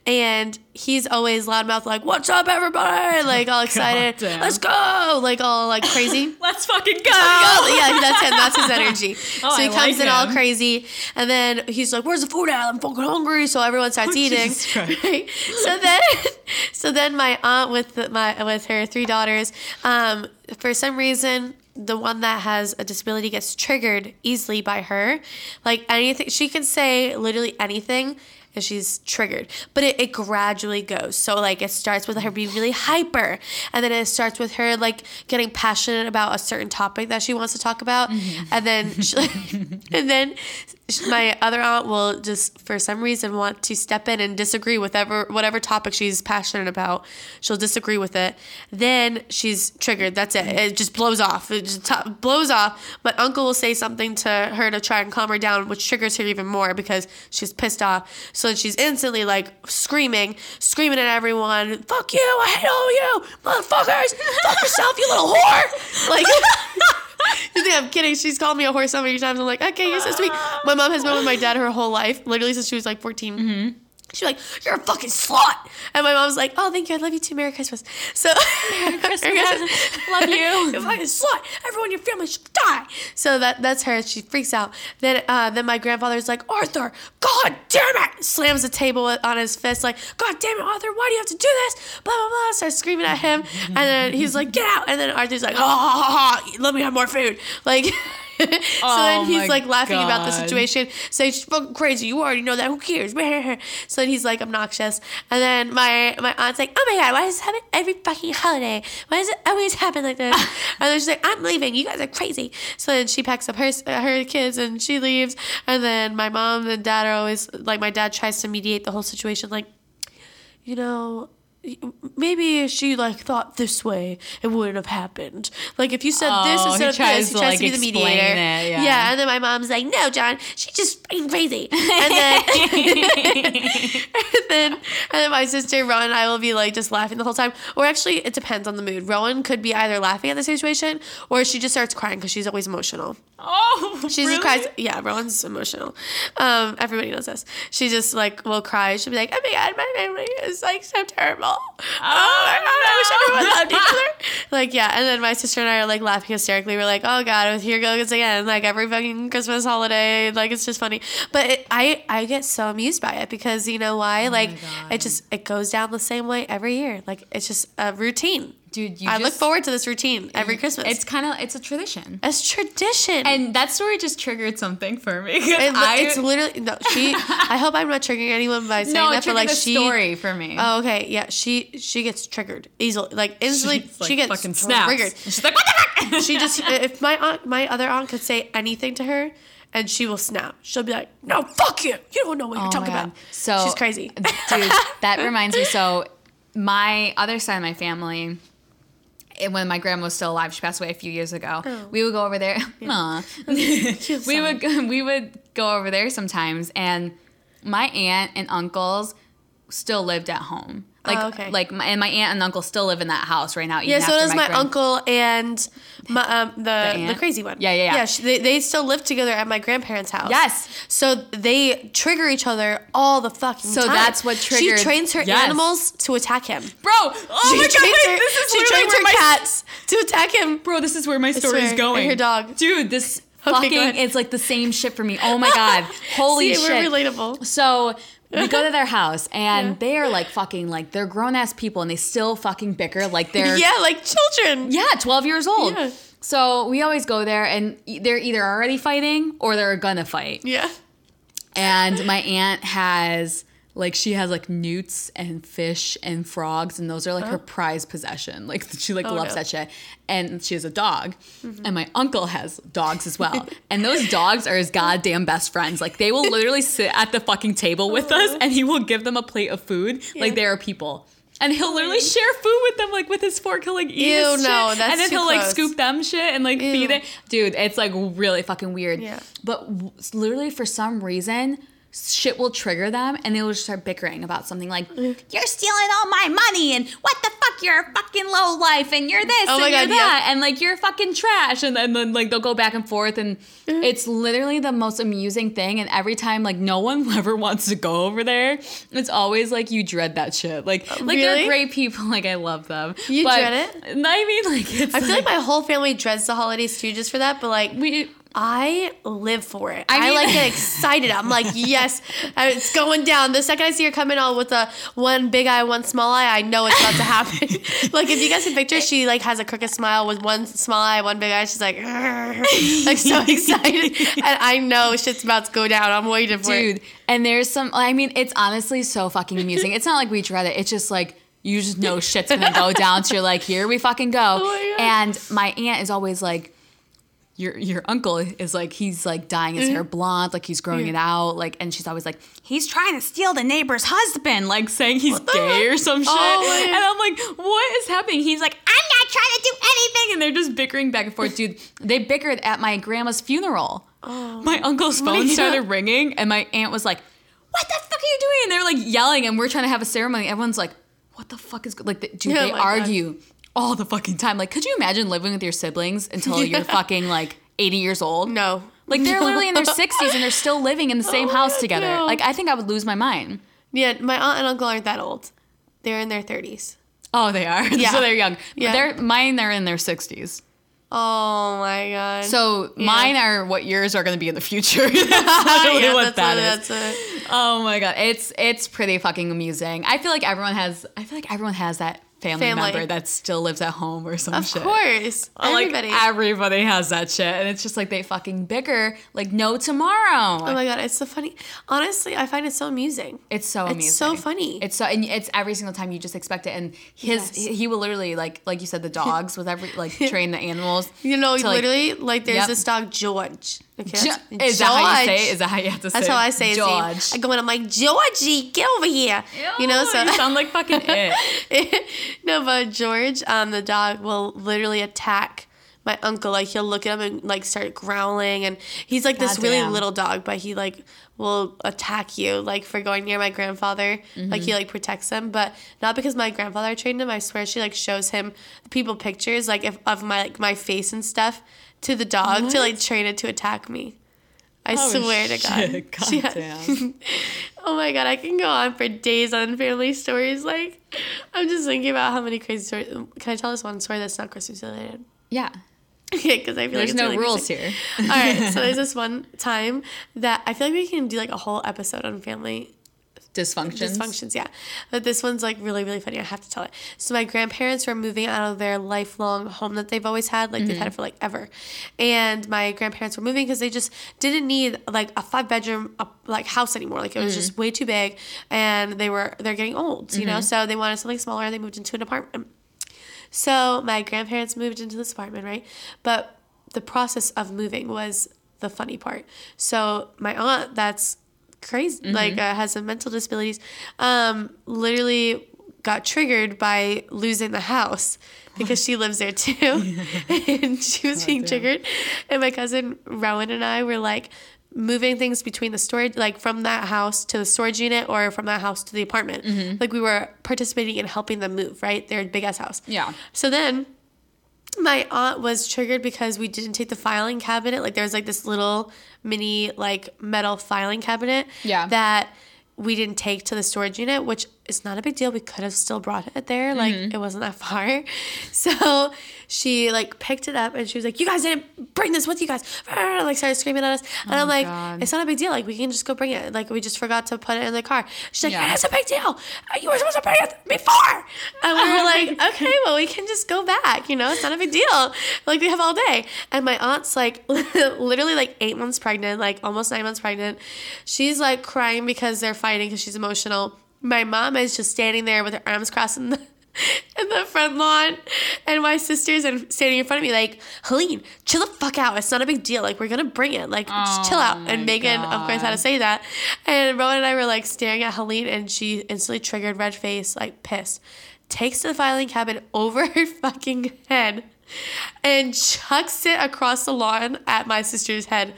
and he's always loudmouth like, "What's up, everybody?" Like all excited, Goddamn. "Let's go!" Like all like crazy. let's fucking go. Yeah, that's him. That's his energy. Oh, so he I comes like in all crazy, and then he's like, "Where's the food at? I'm fucking hungry." So everyone starts Oh, eating. Right? So then, so then my aunt with the, my with her three daughters, um, for some reason. The one that has a disability gets triggered easily by her. Like anything, she can say literally anything, and she's triggered. But it, it gradually goes. So like it starts with her being really hyper, and then it starts with her like getting passionate about a certain topic that she wants to talk about, mm-hmm. and then she, and then my other aunt will just for some reason want to step in and disagree with whatever whatever topic she's passionate about. She'll disagree with it. Then she's triggered. That's it. It just blows off. It just to- blows off. My uncle will say something to her to try and calm her down, which triggers her even more because she's pissed off. So then she's instantly like screaming, screaming at everyone, "Fuck you! I hate all you, motherfuckers! Fuck yourself, you little whore!" Like. You think I'm kidding? She's called me a whore so many times. I'm like, okay, you're so sweet. My mom has been with my dad her whole life, literally since she was like 14. Mm-hmm. She's like, you're a fucking slut. And my mom's like, oh, thank you. I love you too. Merry Christmas. So, Merry Christmas. Love you. you're a fucking slut. Everyone in your family should die. So that that's her. She freaks out. Then uh, then my grandfather's like, Arthur, God damn it. Slams the table on his fist, like, God damn it, Arthur, why do you have to do this? Blah, blah, blah. Starts screaming at him. And then he's like, get out. And then Arthur's like, ha, ha, ha, ha. Let me have more food. Like, so then Oh he's like laughing about the God. situation, saying she's fucking crazy. You already know that. Who cares? So then he's like obnoxious, and then my my aunt's like, oh my god, why does this happen every fucking holiday? Why does it always happen like this? and then she's like, I'm leaving. You guys are crazy. So then she packs up her uh, her kids and she leaves, and then my mom and dad are always like, my dad tries to mediate the whole situation, like, you know. Maybe if she like thought this way, it wouldn't have happened. Like if you said this Oh, instead of this, he to, tries like, to be the mediator. it, yeah. and then my mom's like, "No, John, she's just crazy." And then, and then, and then my sister Rowan and I will be like just laughing the whole time. Or actually, it depends on the mood. Rowan could be either laughing at the situation or she just starts crying because she's always emotional. Oh, She really? just cries. Yeah, Rowan's emotional. Um, everybody knows this. She just like will cry. She'll be like, "Oh my god, my family is like so terrible. Oh, my god, I wish everyone loved each other." Like yeah, and then my sister and I are like laughing hysterically. We're like, "Oh god, here goes again." Like every fucking Christmas holiday, like it's just funny. But it, I I get so amused by it because you know why? Oh like Oh God. it just it goes down the same way every year. Like it's just a routine. Dude, you I look forward to this routine every mm. Christmas. It's kind of it's a tradition. it's tradition. And that story just triggered something for me. It, I, it's literally no. She. I hope I'm not triggering anyone by saying no, that, but like she. story for me. Oh, okay. Yeah, she she gets triggered easily. Like instantly, like, she gets fucking snaps. triggered. She's like, what the fuck? She just if my aunt, my other aunt could say anything to her, and she will snap. She'll be like, "No, fuck you. You don't know what you're Oh talking about." So she's crazy. dude. That reminds me. So my other side of my family. When my grandma was still alive, she passed away a few years ago. Oh. We would go over there. Aw. we would go- we would go over there sometimes, and my aunt and uncles still lived at home. Like, Oh, okay. like, my, and my aunt and uncle still live in that house right now. Yeah, so does my grand- uncle and my um, the the, aunt? crazy one. Yeah, yeah, yeah. Yeah, sh- they, they still live together at my grandparents' house. Yes. So they trigger each other all the fucking So time. that's what triggered- She trains her Yes. animals to attack him. Bro, oh she my god, wait, her, this is she trains her my cats to attack him. Bro, this is where my story is going. and her dog. Dude, this Okay, fucking it's like the same shit for me. Oh my god. Holy See, shit. we're relatable. So we go to their house and Yeah. they are like fucking like they're grown ass people and they still fucking bicker like they're Yeah, like children. yeah, 12 years old. Yeah. So we always go there and they're either already fighting or they're gonna fight. Yeah. And my aunt has like she has like newts and fish and frogs and those are like her oh. prized possession. Like she like Oh, loves no. that shit. And she has a dog. Mm-hmm. And my uncle has dogs as well. and those dogs are his goddamn best friends. Like they will literally sit at the fucking table with uh-huh. us and he will give them a plate of food like they are people. And he'll literally share food with them, like with his fork. He'll like eat Ew, his no, shit, that's and then he'll like scoop them shit and like Ew. feed it. Dude, it's like really fucking weird. Yeah. But w- literally, for some reason, shit will trigger them and they will just start bickering about something like, Mm. you're stealing all my money and what the fuck, you're a fucking low life and you're this Oh and you're God, that and like you're fucking trash. And then, then like they'll go back and forth and Mm-hmm. it's literally the most amusing thing. And every time, like, no one ever wants to go over there. It's always like you dread that shit. Like, like Uh, really? they're great people. Like, I love them. You But- dread it? I mean, like, it's I feel like my whole family dreads the holidays too, just for that. But like, we. I live for it. I I, like get excited. I'm like, yes, it's going down. The second I see her coming on with a one big eye, one small eye, I know it's about to happen. like if you guys can picture, she like has a crooked smile with one small eye, one big eye. She's like, like so excited, and I know shit's about to go down. I'm waiting for it. dude. And there's some. I mean, it's honestly so fucking amusing. It's not like we dread it. It's just like you just know shit's gonna go down. So you're like, here we fucking go. Oh my and my aunt is always like. Your, your uncle is like he's like dyeing his Mm-hmm. hair blonde like he's growing it out like and she's always like he's trying to steal the neighbor's husband like saying he's gay or some shit Oh, my and I'm like what is happening he's like I'm not trying to do anything and they're just bickering back and forth dude they bickered at my grandma's funeral my uncle's my phone God. started ringing and my aunt was like what the fuck are you doing and they're like yelling and we're trying to have a ceremony everyone's like what the fuck is go-" like the, dude Oh they argue. God. All the fucking time like could you imagine living with your siblings until you're fucking like 80 years old No, like they're literally in their 60s and they're still living in the same Oh house together God. like i think i would lose my mind yeah, my aunt and uncle aren't that old. They're in their thirties. oh they are Yeah. so they're young Yeah. they're mine they're in their 60s Oh my god. so Yeah. mine are what yours are going to be in the future that's yeah, literally what that's that what- is. Oh my god, it's it's pretty fucking amusing. I feel like everyone has. I feel like everyone has that family, Family. member that still lives at home or some Of shit. Of course, Like everybody. everybody has that shit, and it's just like they fucking bigger, like no tomorrow. oh my god, it's so funny. Honestly, I find it so amusing. it's so amusing. It's so funny. It's so and it's every single time you just expect it, and his Yes. he will literally like like you said the dogs with every like train the animals. You know, to, like- literally, like there's Yep. this dog George. Okay, that's- is that how you say George. it? Is that how you have to say That's how I say his George. name. I go in, I'm like, Georgie, get over here. you know, so you sound like fucking it. no, but George, um, the dog will literally attack my uncle. Like he'll look at him and like start growling, and he's like this really Goddamn. little dog, but he like will attack you like for going near my grandfather. Like he like protects him, but not because my grandfather trained him. I swear she like shows him people pictures like if, of my like my face and stuff to the dog to like train it to attack me. I Oh, swear to God. God Yeah. damn. Oh my god, I can go on for days on family stories. Like, I'm just thinking about how many crazy stories. Can I tell this one story that's not Christmas related? Yeah. Okay, because I feel There's like it's no really rules here. All right, so there's this one time that I feel like we can do like a whole episode on family Dysfunctions. dysfunctions. Yeah, but this one's like really really funny. I have to tell it. So my grandparents were moving out of their lifelong home that they've always had, like they've had it mm-hmm. for like ever, and my grandparents were moving because they just didn't need like a five bedroom like house anymore. Like it was mm-hmm. just way too big, and they were they're getting old, you know. Mm-hmm. So they wanted something smaller. and They moved into an apartment. So my grandparents moved into this apartment, right? But the process of moving was the funny part. So my aunt, that's crazy, like uh, has some mental disabilities, um, literally got triggered by losing the house because she lives there too, and she was being damn. triggered. And my cousin Rowan and I were like. moving things between the storage, like from that house to the storage unit or from that house to the apartment. Mm-hmm. Like we were participating in helping them move, right? Their big ass house. Yeah. So then my aunt was triggered because we didn't take the filing cabinet. Like there was like this little mini like metal filing cabinet Yeah. that we didn't take to the storage unit, which is not a big deal. We could have still brought it there. Like Mm-hmm. it wasn't that far. So she like picked it up and she was like, You guys didn't bring this with you guys. Like started screaming at us. And I'm like, Oh God. It's not a big deal. Like we can just go bring it. Like we just forgot to put it in the car. She's like, Yeah. It's a big deal. You were supposed to bring it before. And we were Oh like, Okay, well we can just go back. You know, it's not a big deal. Like we have all day. And my aunt's like literally like eight months pregnant, like almost nine months pregnant. She's like crying because they're fighting because she's emotional. My mom is just standing there with her arms crossed in the in the front lawn, and my sister's and standing in front of me like, Helene, chill the fuck out. It's not a big deal. Like we're gonna bring it. Like just chill Oh out. And Megan, of course, had to say that. And Rowan and I were like staring at Helene, and she instantly triggered red face, like pissed. Takes the filing cabinet over her fucking head and chucks it across the lawn at my sister's head.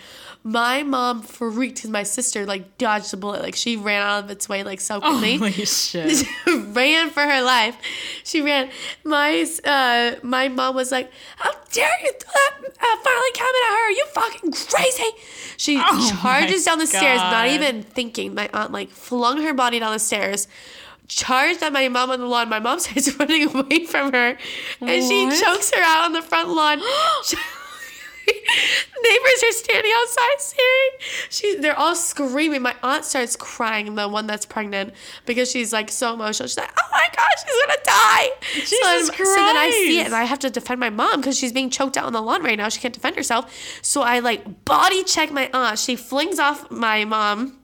My mom freaked because my sister like dodged the bullet. Like she ran out of its way like so quickly. Holy shit. ran for her life. She ran. My uh, my mom was like, "How dare you throw that uh, filing cabinet at her? Are you fucking crazy?" She Oh charges down the stairs, not even thinking. My aunt like flung her body down the stairs. Charged at my mom on the lawn. My mom starts running away from her, and she chokes her out on the front lawn. Neighbors are standing outside staring. She, they're all screaming. My aunt starts crying, the one that's pregnant, because she's like so emotional. She's like, "Oh my gosh, she's gonna die!" Jesus so, then- so then I see it, and I have to defend my mom because she's being choked out on the lawn right now. She can't defend herself. So I like body check my aunt. She flings off my mom.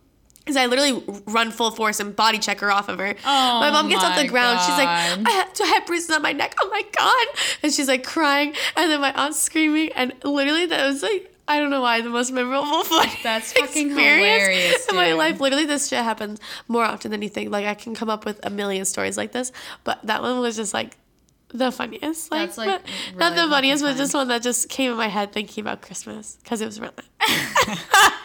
Because I literally run full force and body check her off of her. Oh my mom gets off the my ground. She's like, I have, I have bruises on my neck? Oh my God. And she's like crying. And then my aunt's screaming. And literally, that was like, I don't know why, the most memorable funny That's fucking hilarious, in my life. Literally, this shit happens more often than you think. Like, I can come up with a million stories like this. But that one was just like, the funniest. Like, That's, like, not- really not the funniest, but just one that just came in my head thinking about Christmas because it was really.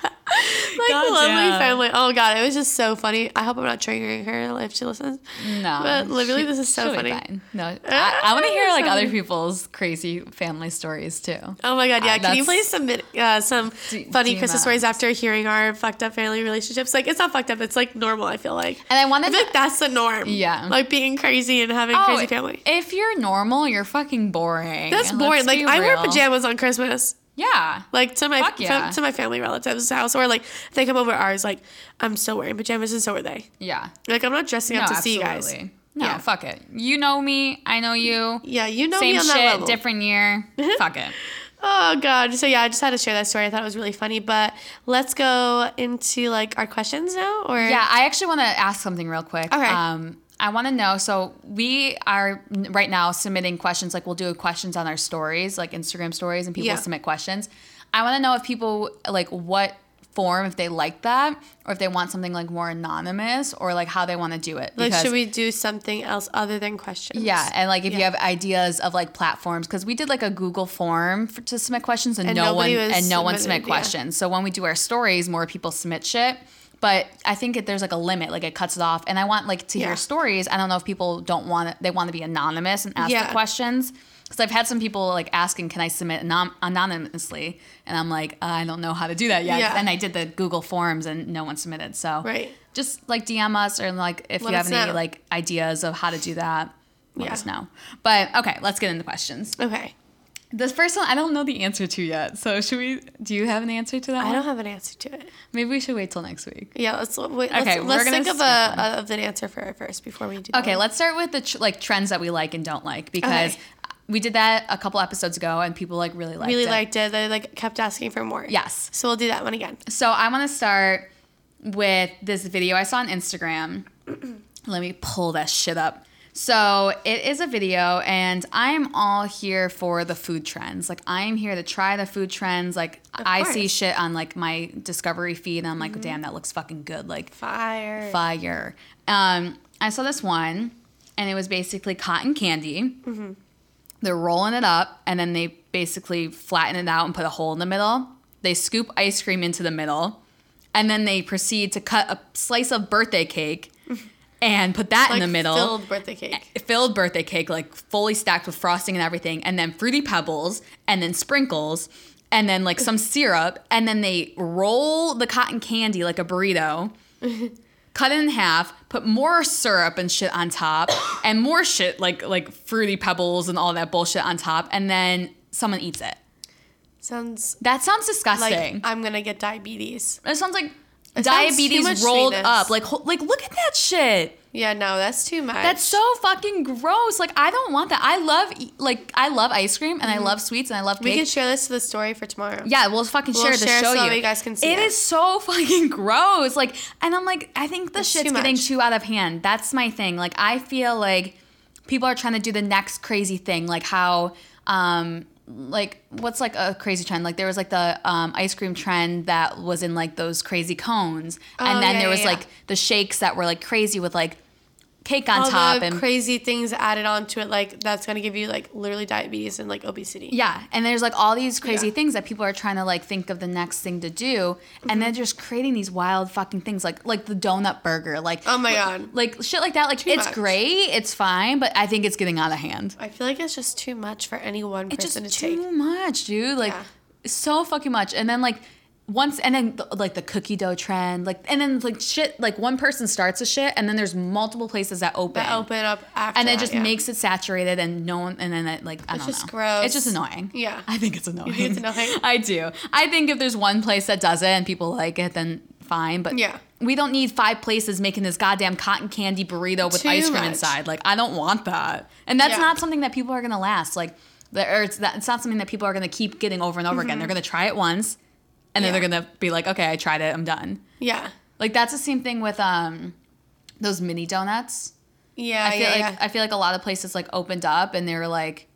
like God a lovely damn. family. Oh god, it was just so funny. I hope I'm not triggering her if she listens. No. But literally, she- this is so funny. No, I, I want to hear like other people's crazy family stories too. Oh my god, yeah. Uh, Can you please submit uh, some D- funny DM Christmas stories after hearing our fucked up family relationships? Like it's not fucked up. It's like normal. I feel like. And I want to. like that's the norm. Yeah. Like being crazy and having Oh, crazy family. If you're normal, you're fucking boring. That's Let's boring. Like I wear pajamas on Christmas. Yeah. Like to my yeah. to my family relatives' house, or like if they come over ours. Like I'm still wearing pajamas, and so are they. Yeah. Like I'm not dressing up no, to see you guys. No, Yeah. fuck it. You know me. I know you. Yeah, you know Same me that shit, level. different year. fuck it. Oh god. So yeah, I just had to share that story. I thought it was really funny. But let's go into like our questions now. Or Yeah, I actually want to ask something real quick. Okay. Um, I want to know. So we are right now submitting questions. Like we'll do questions on our stories, like Instagram stories, and people Yeah. submit questions. I want to know if people like what form, if they like that, or if they want something like more anonymous, or like how they want to do it. like Because- should we do something else other than questions? Yeah, and like if you have ideas of like platforms, because we did like a Google form for, to submit questions, and, And no one and no one submit yeah. questions. So when we do our stories, more people submit shit. But I think it, there's like a limit, like it cuts it off. And I want like to Yeah. hear stories. I don't know if people don't want it; they want to be anonymous and ask Yeah. the questions. Because I've had some people like asking, "Can I submit anon- anonymously?" And I'm like, I don't know how to do that yet. Yeah. And I did the Google forms, and no one submitted. So Right. just like DM us or like if Let you have any know. like ideas of how to do that, let Yeah. us know. But okay, let's get into questions. Okay. This first one I don't know the answer to yet. So should we do you have an answer to that I one? don't have an answer to it. Maybe we should wait till next week. Yeah, let's wait. Okay, let's, we're let's think of a, one. of an answer for it first before we do. that Okay, let's start with the tr- like trends that we like and don't like because Okay. we did that a couple episodes ago and people like really liked it. really it. liked it. They like kept asking for more. Yes. So we'll do that one again. So I want to start with this video I saw on Instagram. Let me pull that shit up. So it is a video, and I'm all here for the food trends. Like I'm here to try the food trends. Like I see shit on like my discovery feed, and I'm like, damn, that looks fucking good. Like Fire. fire. Um, I saw this one, and it was basically cotton candy. Mm-hmm. They're rolling it up, and then they basically flatten it out and put a hole in the middle. they scoop ice cream into the middle, and then they proceed to cut a slice of birthday cake and put that Like in the middle. filled birthday cake. Filled birthday cake, like fully stacked with frosting and everything, and then fruity pebbles, and then sprinkles, and then like some syrup, and then they roll the cotton candy like a burrito, cut it in half, put more syrup and shit on top, and more shit like like fruity pebbles and all that bullshit on top, and then someone eats it. Sounds That sounds like disgusting. I'm gonna get diabetes. it sounds like It diabetes rolled sweetness. up. Like like look at that shit. Yeah, no, that's too much. That's so fucking gross. Like I don't want that. I love like I love ice cream and I love sweets and I love Mm-hmm. we can share this to the story for tomorrow. yeah, we'll fucking We'll share it to share show so you. you guys can see It it. is so fucking gross. Like, and I'm like, I think the It's shit's too getting too out of hand. That's my thing. Like, I feel like people are trying to do the next crazy thing, like how, um, like what's like a crazy trend? Like there was like the um, ice cream trend that was in like those crazy cones, and Oh, then yeah, there was yeah. like the shakes that were like crazy with like cake on All top and crazy things added onto it, like that's gonna give you like literally diabetes and like obesity. Yeah, and there's like all these crazy Yeah. things that people are trying to like think of the next thing to do, and they're just creating these wild fucking things like like the donut burger, like Oh my god. like shit like that. Like it's much. great, it's fine, but I think it's getting out of hand. I feel like it's just too much for any one It's person just to take. too much, dude. Like Yeah. so fucking much, and then like. Once and then th- like the cookie dough trend, like and then like shit, like one person starts a shit, and then there's multiple places that open, That open up after and it that, just yeah. makes it saturated, and no one, and then it like I It's just know, gross. it's just annoying. Yeah. I think it's annoying. think it's annoying? I do. I think if there's one place that does it and people like it, then fine. But Yeah. we don't need five places making this goddamn cotton candy burrito with Too ice cream much. inside. Like I don't want that. And that's Yeah. not something that people are gonna last. Like, or it's that it's not something that people are gonna keep getting over and over again. They're mm-hmm. gonna try it once, and then. Yeah. they're gonna be like, okay, I tried it, I'm done. Yeah. Like that's the same thing with um those mini donuts. Yeah, I feel yeah, like yeah. I feel like a lot of places like opened up and they were like,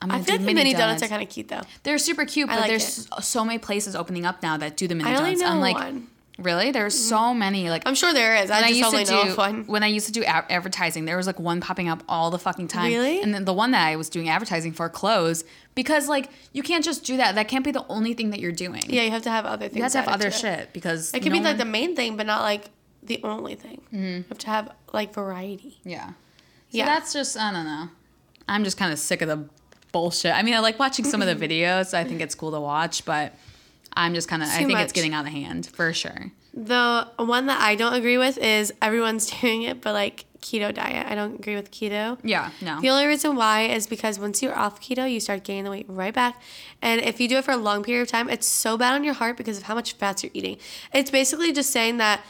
I'm gonna feel do like the mini donuts are kind of cute though. They're super cute, I but like there's it. so, many places opening up now that do the mini I only donuts. know I'm like, one. Really? There's so many. Like I'm sure there is. I I used only to know do one. when I used to do a- advertising, there was like one popping up all the fucking time. Really? And then the one that I was doing advertising for clothes because like you can't just do that. That can't be the only thing that you're doing. Yeah, you have to have other things. you have to have other to shit because It could no be like the main thing, but not like the only thing. Mm-hmm. You have to have like variety. Yeah. So Yeah. that's just I don't know. I'm just kind of sick of the bullshit. I mean, I like watching some of the videos. I think it's cool to watch, but I'm just kind of I think it's getting out of hand for sure. The one that I don't agree with is everyone's doing it, but like keto diet. I don't agree with keto. Yeah, no. The only reason why is because once you're off keto, you start gaining the weight right back. And if you do it for a long period of time, it's so bad on your heart because of how much fats you're eating. It's basically just saying that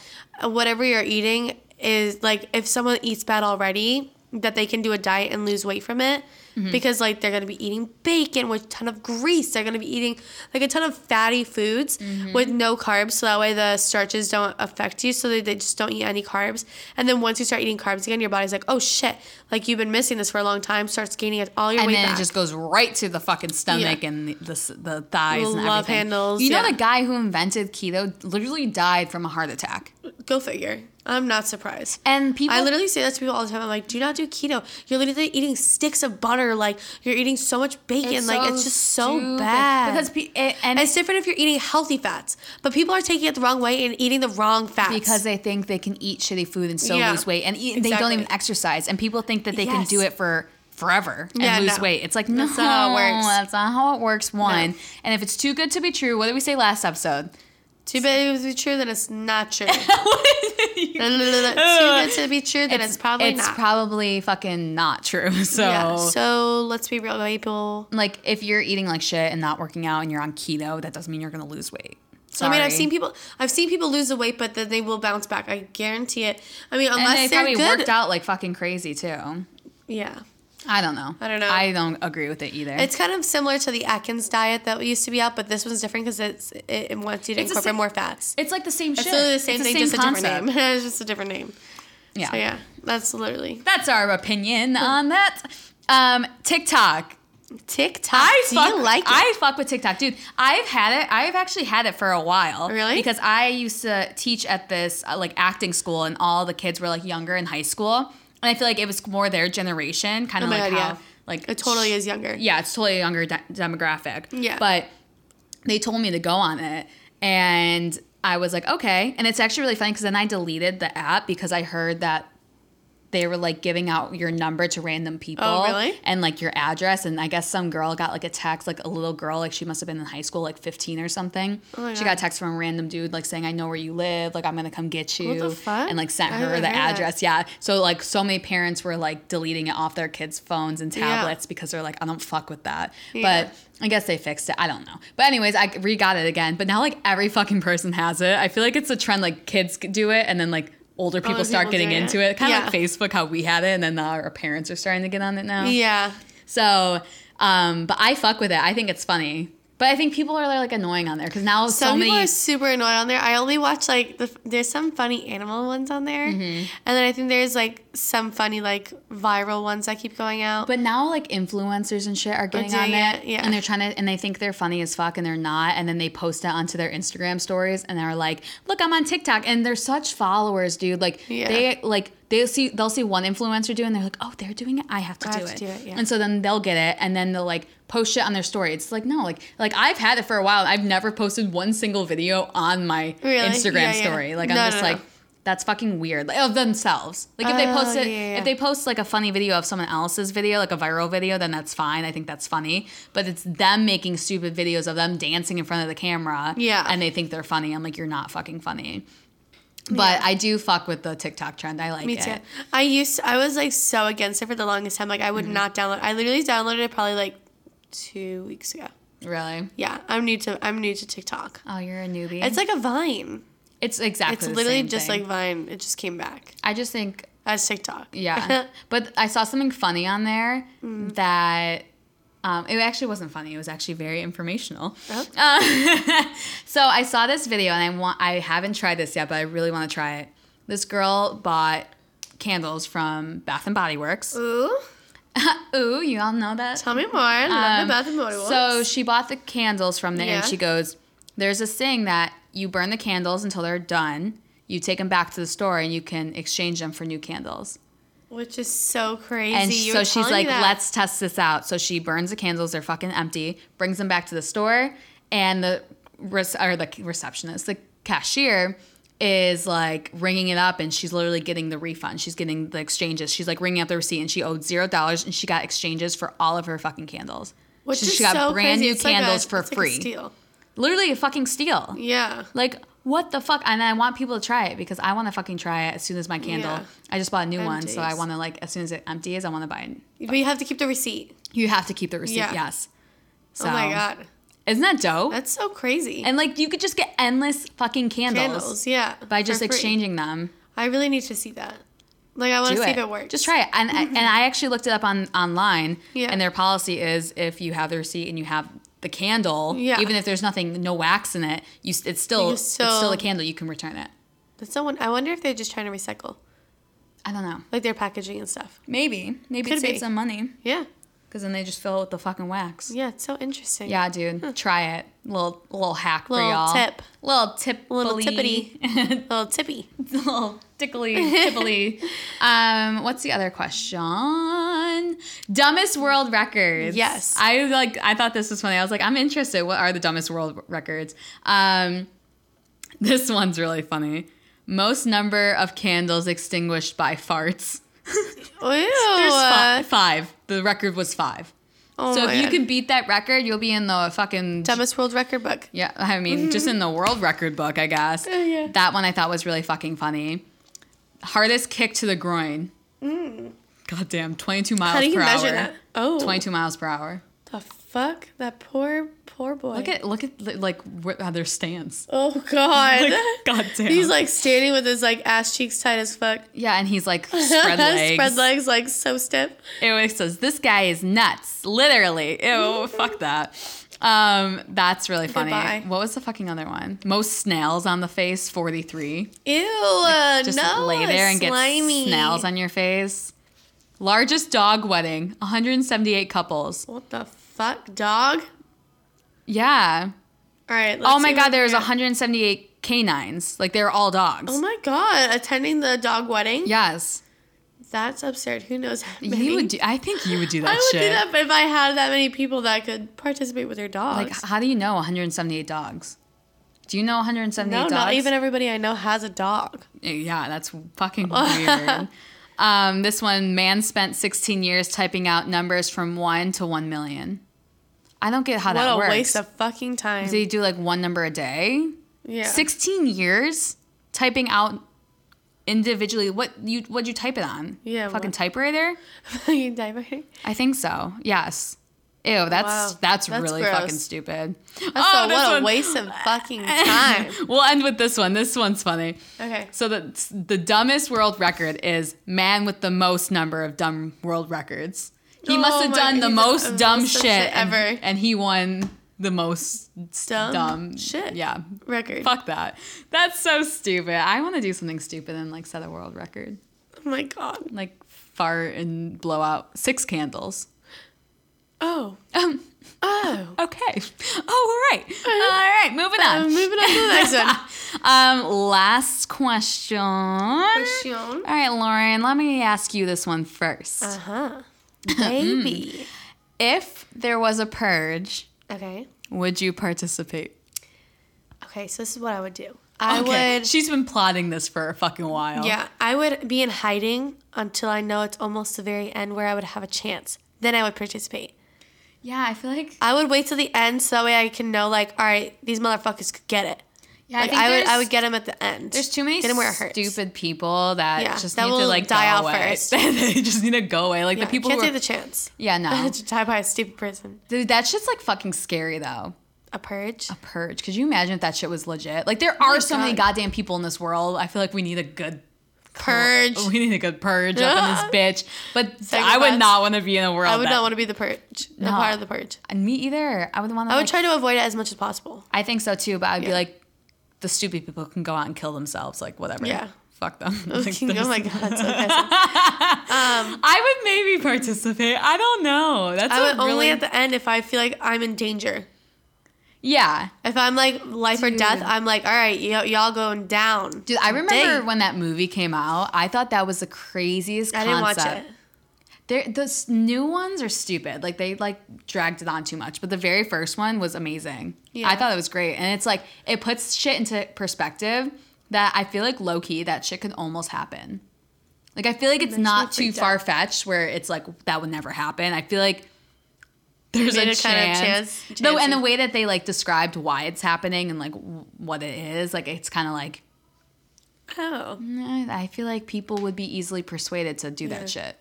whatever you're eating is like if someone eats bad already, that they can do a diet and lose weight from it. Mm-hmm. Because like they're gonna be eating bacon with a ton of grease. They're gonna be eating like a ton of fatty foods mm-hmm. with no carbs, so that way the starches don't affect you. So they, they just don't eat any carbs. And then once you start eating carbs again, your body's like, oh shit, like you've been missing this for a long time. Starts gaining it all your and weight And then back. it just goes right to the fucking stomach Yeah. and the, the, the thighs The and love everything. handles, You know yeah. the guy who invented keto literally died from a heart attack. Go figure. I'm not surprised. And people I literally say that to people all the time. I'm like, do not do keto. You're literally eating sticks of butter. Like you're eating so much bacon. like it's just so stupid. bad. because pe- it, and it's different if you're eating healthy fats, but people are taking it the wrong way and eating the wrong fats. because they think they can eat shitty food and still Yeah, lose weight, and eat, they don't even exercise, and people think that they can do it for forever and Yeah, lose no. weight. It's like no, That's not how it works. That's not how it works. One, No. and if it's too good to be true, what did we say last episode? too bad to be true, then it's not true. too good to be true, then it's, probably it's not. probably fucking not true. So, yeah. So let's be real, people. like, if you're eating like shit and not working out and you're on keto, that doesn't mean you're gonna lose weight. Sorry. I mean, I've seen people. I've seen people lose the weight, but then they will bounce back. I guarantee it. I mean, and unless they they're probably good. worked out like fucking crazy too. Yeah. I don't know. I don't know. I don't agree with it either. It's kind of similar to the Atkins diet that used to be out, but this one's different because it's it, wants you to It's incorporate same- more fats. it's like the same It's shit. literally the same It's thing, just a different name. it's just a different name. Yeah. So yeah, that's literally That's our opinion on that. Um, TikTok. TikTok. I Do fuck, you like it? I fuck with TikTok, dude. I've had it. I've actually had it for a while. Really? Because I used to teach at this uh, like acting school, and all the kids were like younger in high school, and I feel like it was more their generation, kind Oh of my like God, how yeah. like it totally is younger. yeah, it's totally a younger de- demographic. Yeah. But they told me to go on it and I was like, okay. And it's actually really funny because then I deleted the app because I heard that they were like giving out your number to random people. Oh, really? And like your address. And I guess some girl got like a text, like a little girl, like she must have been in high school, like 15 or something. Oh she got a text from a random dude, like saying, I know where you live. Like, I'm going to come get you. the fuck? And like sent her the heard that. address. Yeah. So like so many parents were like deleting it off their kids' phones and Yeah. tablets because they're like, I don't fuck with that. Yeah. But I guess they fixed it. I don't know. But anyways, I re got it again. But now like every fucking person has it. I feel like it's a trend. Like kids do it, and then like older people Older start people getting into it. it. Kind of Yeah. like Facebook, how we had it, and then our parents are starting to get on it now. Yeah. So, um, but I fuck with it. I think it's funny. But I think people are like annoying on there because now so Some people many. are super annoyed on there. I only watch like the there's some funny animal ones on there, Mm-hmm. and then I think there's like some funny like viral ones that keep going out. But now like influencers and shit are getting on it, it, yeah. and they're trying to, and they think they're funny as fuck, and they're not, and then they post it onto their Instagram stories, and they're like, "Look, I'm on TikTok," and they're such followers, dude. Like Yeah. they like they see they'll see one influencer do, it, and they're like, "Oh, they're doing it, I have to, I do, have it. to do it, yeah. And so then they'll get it, and then they'll like post shit on their story. It's like no, like like I've had it for a while. I've never posted one single video on my Really? Instagram Yeah, yeah. story. Like No, I'm just no, no. like. That's fucking weird. Like, of themselves. Like if they Oh, post it, yeah, yeah. if they post like a funny video of someone else's video, like a viral video, then that's fine. I think that's funny. But it's them making stupid videos of them dancing in front of the camera. Yeah. And they think they're funny. I'm like, you're not fucking funny. But I do fuck with the TikTok trend. I like Me it. too. I used I was like so against it for the longest time. Like I Mm-hmm. would not download. I literally downloaded it probably like two weeks ago. Really? Yeah, I'm new to I'm new to TikTok. Oh, you're a newbie. It's like a Vine. it's exactly. It's literally just thing. like Vine. It just came back I just think as TikTok. Yeah. but I saw something funny on there Mm. that um, it actually wasn't funny. It was actually very informational. Oh. Uh, so I saw this video and I want I haven't tried this yet, but I really want to try it. This girl bought candles from Bath and Body Works. Ooh, Ooh, you all know that. tell me more. I love Um, the Bath and Body Works. So she bought the candles from there, Yeah. and she goes, "There's this thing that you burn the candles until they're done. You take them back to the store, and you can exchange them for new candles." Which is so crazy. And You so she's like, let's test this out. So she burns the candles; they're fucking empty. Brings them back to the store, and the or the receptionist, the cashier, is like ringing it up, and she's literally getting the refund. She's getting the exchanges. She's like ringing up the receipt, and she owed zero dollars, and she got exchanges for all of her fucking candles. Which she, is she got so brand crazy. new It's like a- candles for it's like a free. steal. literally a fucking steal. Yeah. Like what the fuck? And I want people to try it because I want to fucking try it as soon as my candle. Yeah. I just bought a new one, so I want to like as soon as it empties, I want to buy it. But you have to keep the receipt. You have to keep the receipt. Yeah. Yes. Oh so, oh my god, Isn't that dope? that's so crazy. and like you could just get endless fucking candles, Candles, yeah. by just exchanging them. I really need to see that. Like I want to see it. if it works. Just try it. And and I actually looked it up on online. Yeah. And their policy is if you have the receipt and you have the candle, Yeah. even if there's nothing, no wax in it, you it's still You it's still still- a candle. You can return it. That's someone. I wonder if they're just trying to recycle, I don't know. like their packaging and stuff. Maybe maybe Could it saves be. some money Yeah. Because then they just fill it with the fucking wax. Yeah. It's so interesting. Yeah, dude, try it. Little little hack for Little y'all. tip. Little tip. Little tippity. Little tippy. little tickly tipply. um, what's the other question? Dumbest world records. Yes. I like. I thought this was funny. I was like, I'm interested. What are the dumbest world records? Um, this one's really funny. Most number of candles extinguished by farts. Ew. There's fi- five. The record was five. Oh so if you God. can beat that record, you'll be in the fucking dumbest world record book. yeah, I mean, just in the world record book, I guess. Oh, yeah. That one I thought was really fucking funny. Hardest kick to the groin. God damn, 22 miles Mm. How do you per measure hour. that? Oh, 22 miles per hour. The fuck? That poor, poor boy. Look at look at like how their stance. Oh God. Like, God damn. He's like standing with his like ass cheeks tight as fuck. yeah, and he's like spread legs. Spread legs like so stiff. Ew, it says this guy is nuts. Literally. Ew, fuck that. Um, that's really funny. Goodbye. What was the fucking other one? Most snails on the face, 43. Ew. uh, just no. lay there and slimy. get snails on your face. Largest dog wedding, 178 couples. What the fuck, dog? Yeah. All right. Oh my god, there's 178 canines. Like they're all dogs. Oh my god, attending the dog wedding. yes. That's absurd. Who knows how many? You would do. I think you would do that I would shit. do that but if I had that many people that could participate with their dogs. Like, how do you know 178 dogs? Do you know 178 no, dogs? not even everybody I know has a dog. Yeah, that's fucking weird. um, this one, man spent 16 years typing out numbers from one to one million. I don't get how what that a works. waste of fucking time. Do you do like one number a day? yeah. 16 years typing out individually. What you what'd you type it on? Yeah, fucking what- typewriter. Fucking typewriting. I think so. Yes. Ew, that's Wow, that's, that's really gross. fucking stupid. That's Oh, a, what a one- waste of fucking time. We'll end with this one. This one's funny. Okay. So the the dumbest world record is man with the most number of dumb world records. He Oh must have done the most the dumb most dumb shit, shit ever. and he won the most Dumb dumb shit. Yeah, Record. fuck that. That's so stupid. I want to do something stupid and like set a world record, Oh my god. like fart and blow out six candles. Oh. Um, Oh. okay. Oh, all right. All right. Moving Um, on. moving on to the next one. Um, last question. Question. All right, Lauren, let me ask you this one first. Uh huh. Baby. Mm. If there was a purge, okay. would you participate? Okay, so this is what I would do. I would. She's been plotting this for a fucking while. Yeah, I would be in hiding until I know it's almost the very end where I would have a chance. Then I would participate. Yeah, I feel like. I would wait till the end so that way I can know, like, all right, these motherfuckers could get it. Yeah, like, think I, would, I would get them at the end. There's too many Get 'em where it hurts. stupid people that Yeah, just that need to like die out away. first. they just need to go away. Like Yeah, the people can't who take the chance. Yeah, no. to die by a stupid person. Dude, that shit's like fucking scary though. A purge. A purge. Could you imagine if that shit was legit? Like there oh are my so many goddamn people in this world. I feel like we need a good Purge. We need a good purge up in this bitch. But I would not want to be in a world. I would not want to be the purge. No. part of the purge. And me either. I would want to. I would try to avoid it as much as possible. I think so too, but I'd be like, the stupid people can go out and kill themselves. Like whatever. Yeah. Fuck them. oh my god, so aggressive. Um, I would maybe participate. I don't know. That's I would only at the end if I feel like I'm in danger. yeah. If I'm like life or death, I'm like, all right, y- y'all going down. Dude, I remember Dang. when that movie came out. I thought that was the craziest I concept. didn't watch it. There, the new ones are stupid. Like they like dragged it on too much. But the very first one was amazing. Yeah. I thought it was great, and it's like it puts shit into perspective. That I feel like low key that shit could almost happen. Like I feel like it's not too far fetched where it's like that would never happen. I feel like there's a it chance. kind of chance- Though, and the way that they like described why it's happening and like w- what it is, like it's kind of like Oh. I feel like people would be easily persuaded to do Yeah. that shit.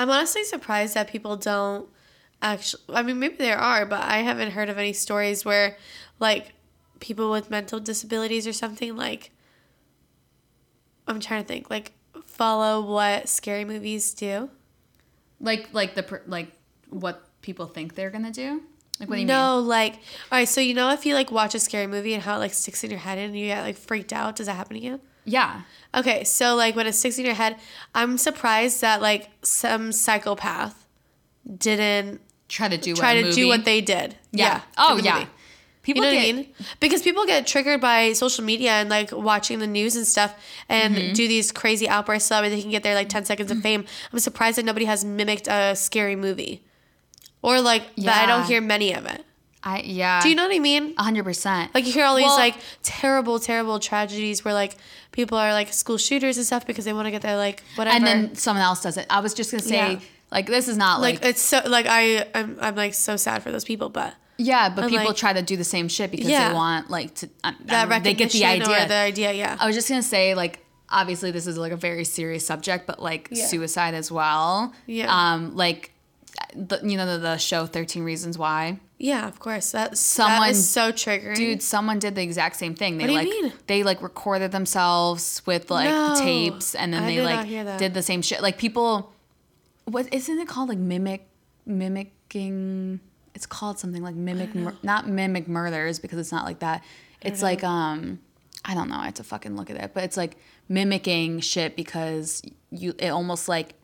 I'm honestly surprised that people don't actually. I mean, maybe there are, but I haven't heard of any stories where, like, people with mental disabilities or something like. I'm trying to think, like, follow what scary movies do. Like like the like what people think they're gonna do. Like what do you no, like, all right. So you know, if you like watch a scary movie and how it like sticks in your head and you get like freaked out, does that happen again? Yeah. Okay, so like when it sticks in your head, I'm surprised that like some psychopath didn't Try to do try what to movie. do what they did. Yeah. Oh yeah. movie. People You know get, I mean? Because people get triggered by social media and like watching the news and stuff and Mm-hmm. do these crazy outbursts so that they can get their like 10 seconds of fame. I'm surprised that nobody has mimicked a scary movie. Or like that I don't hear many of it. I yeah. Do you know what I mean? hundred percent. Like you hear all these Well- like terrible, terrible tragedies where like people are like school shooters and stuff because they want to get their like whatever. and then someone else does it. I was just gonna say Yeah. like this is not like like, it's so like I I'm, I'm like so sad for those people, but yeah, but and, people like- try to do the same shit because Yeah. they want like to. I that they get the idea. the idea, yeah. I was just gonna say like obviously this is like a very serious subject, but like Yeah. suicide as well. Yeah. Um, like the, you know the, the show Thirteen Reasons Why. Yeah, of course. That's Someone- that is so triggering. Dude, someone did the exact same thing. They What do you like mean? they like recorded themselves with like No. tapes and then I they did like did the same shit. Like people what isn't it called like mimic mimicking it's called something like mimic mur- not mimic murders because it's not like that. It's like um I don't know, I have to fucking look at it, but it's like mimicking shit because you it almost like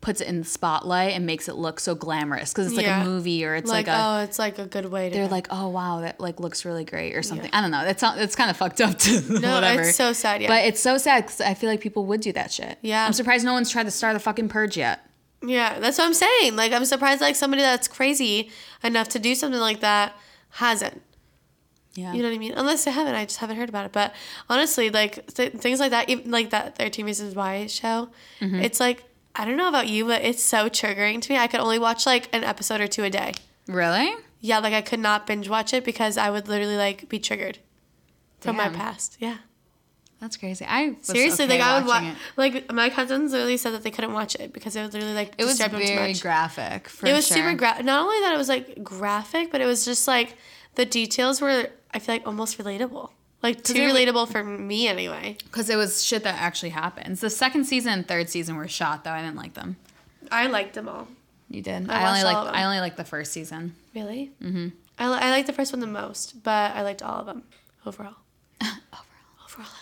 puts it in the spotlight and makes it look so glamorous because it's like Yeah. a movie or it's like, like, a oh, it's like a good way to. they're go. like oh wow that like looks really great or something. I don't know. That's not it's kind of fucked up to no, whatever. it's so sad. Yeah, But it's so sad because I feel like people would do that shit. Yeah. I'm surprised no one's tried to start a fucking purge yet. yeah, that's what I'm saying. Like, I'm surprised like somebody that's crazy enough to do something like that hasn't. Yeah. You know what I mean? Unless they haven't, I just haven't heard about it. But honestly, like th- things like that, even like that Thirteen Reasons Why show, Mm-hmm. it's like I don't know about you, but it's so triggering to me. I could only watch like an episode or two a day. really? Yeah, like I could not binge watch it because I would literally like be triggered from my past. Yeah, That's crazy. I seriously, okay like I would watch. Like my cousins literally said that they couldn't watch it because it was literally like It was disturb them too very graphic. It was sure. super graphic. not only that it was like graphic but it was just like the details were i feel like almost relatable like too relatable for me anyway because it was shit that actually happens. The second season and third season were shot though. I didn't like them. i liked them all You did. I I, only like. I only liked the first season. really mm-hmm. I, li- I liked the first one the most but i liked all of them overall overall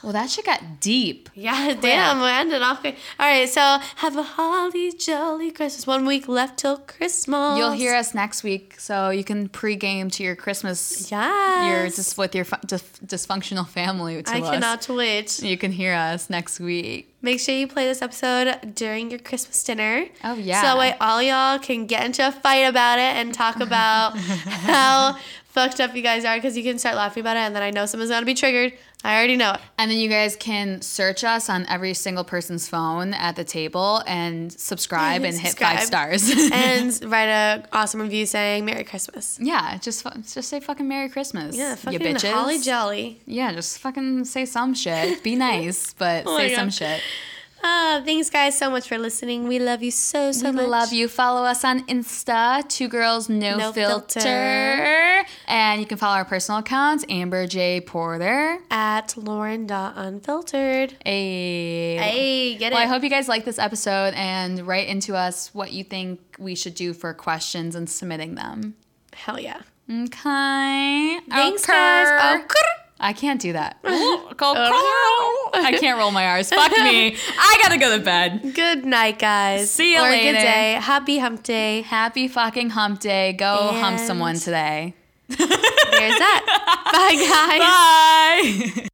Well, that shit got deep. yeah damn we ended off all right so have a holly jolly christmas one week left till christmas You'll hear us next week, so you can pre-game to your Christmas. yes You're just with your dysfunctional family. I us. cannot wait You can hear us next week. Make sure you play this episode during your Christmas dinner. Oh, yeah. So that way all y'all can get into a fight about it and talk about how fucked up you guys are because you can start laughing about it and then I know someone's gonna be triggered. I already know it. And then you guys can search us on every single person's phone at the table and subscribe and hit five stars. and write a awesome review saying Merry Christmas. yeah, just just say fucking Merry Christmas. Yeah, you fucking bitches. holly jolly. Yeah, just fucking say some shit. Be nice, but Oh say some shit. Ah, thanks guys so much for listening. We love you so so we much. love you. Follow us on Insta, Two Girls No, No filter. Filter. And you can follow our personal accounts, Amber J Porter. At Lauren.unfiltered. A Hey, get it. Well, I hope you guys like this episode and write into us what you think we should do for questions and submitting them. Hell yeah. Okay. Thanks Okay. guys. Oh, I can't do that. Uh, I can't roll my R's. Fuck me. I gotta go to bed. Good night, guys. See ya or later. good day. Happy hump day. Happy fucking hump day. Go hump someone today. There's that. Bye, guys. Bye.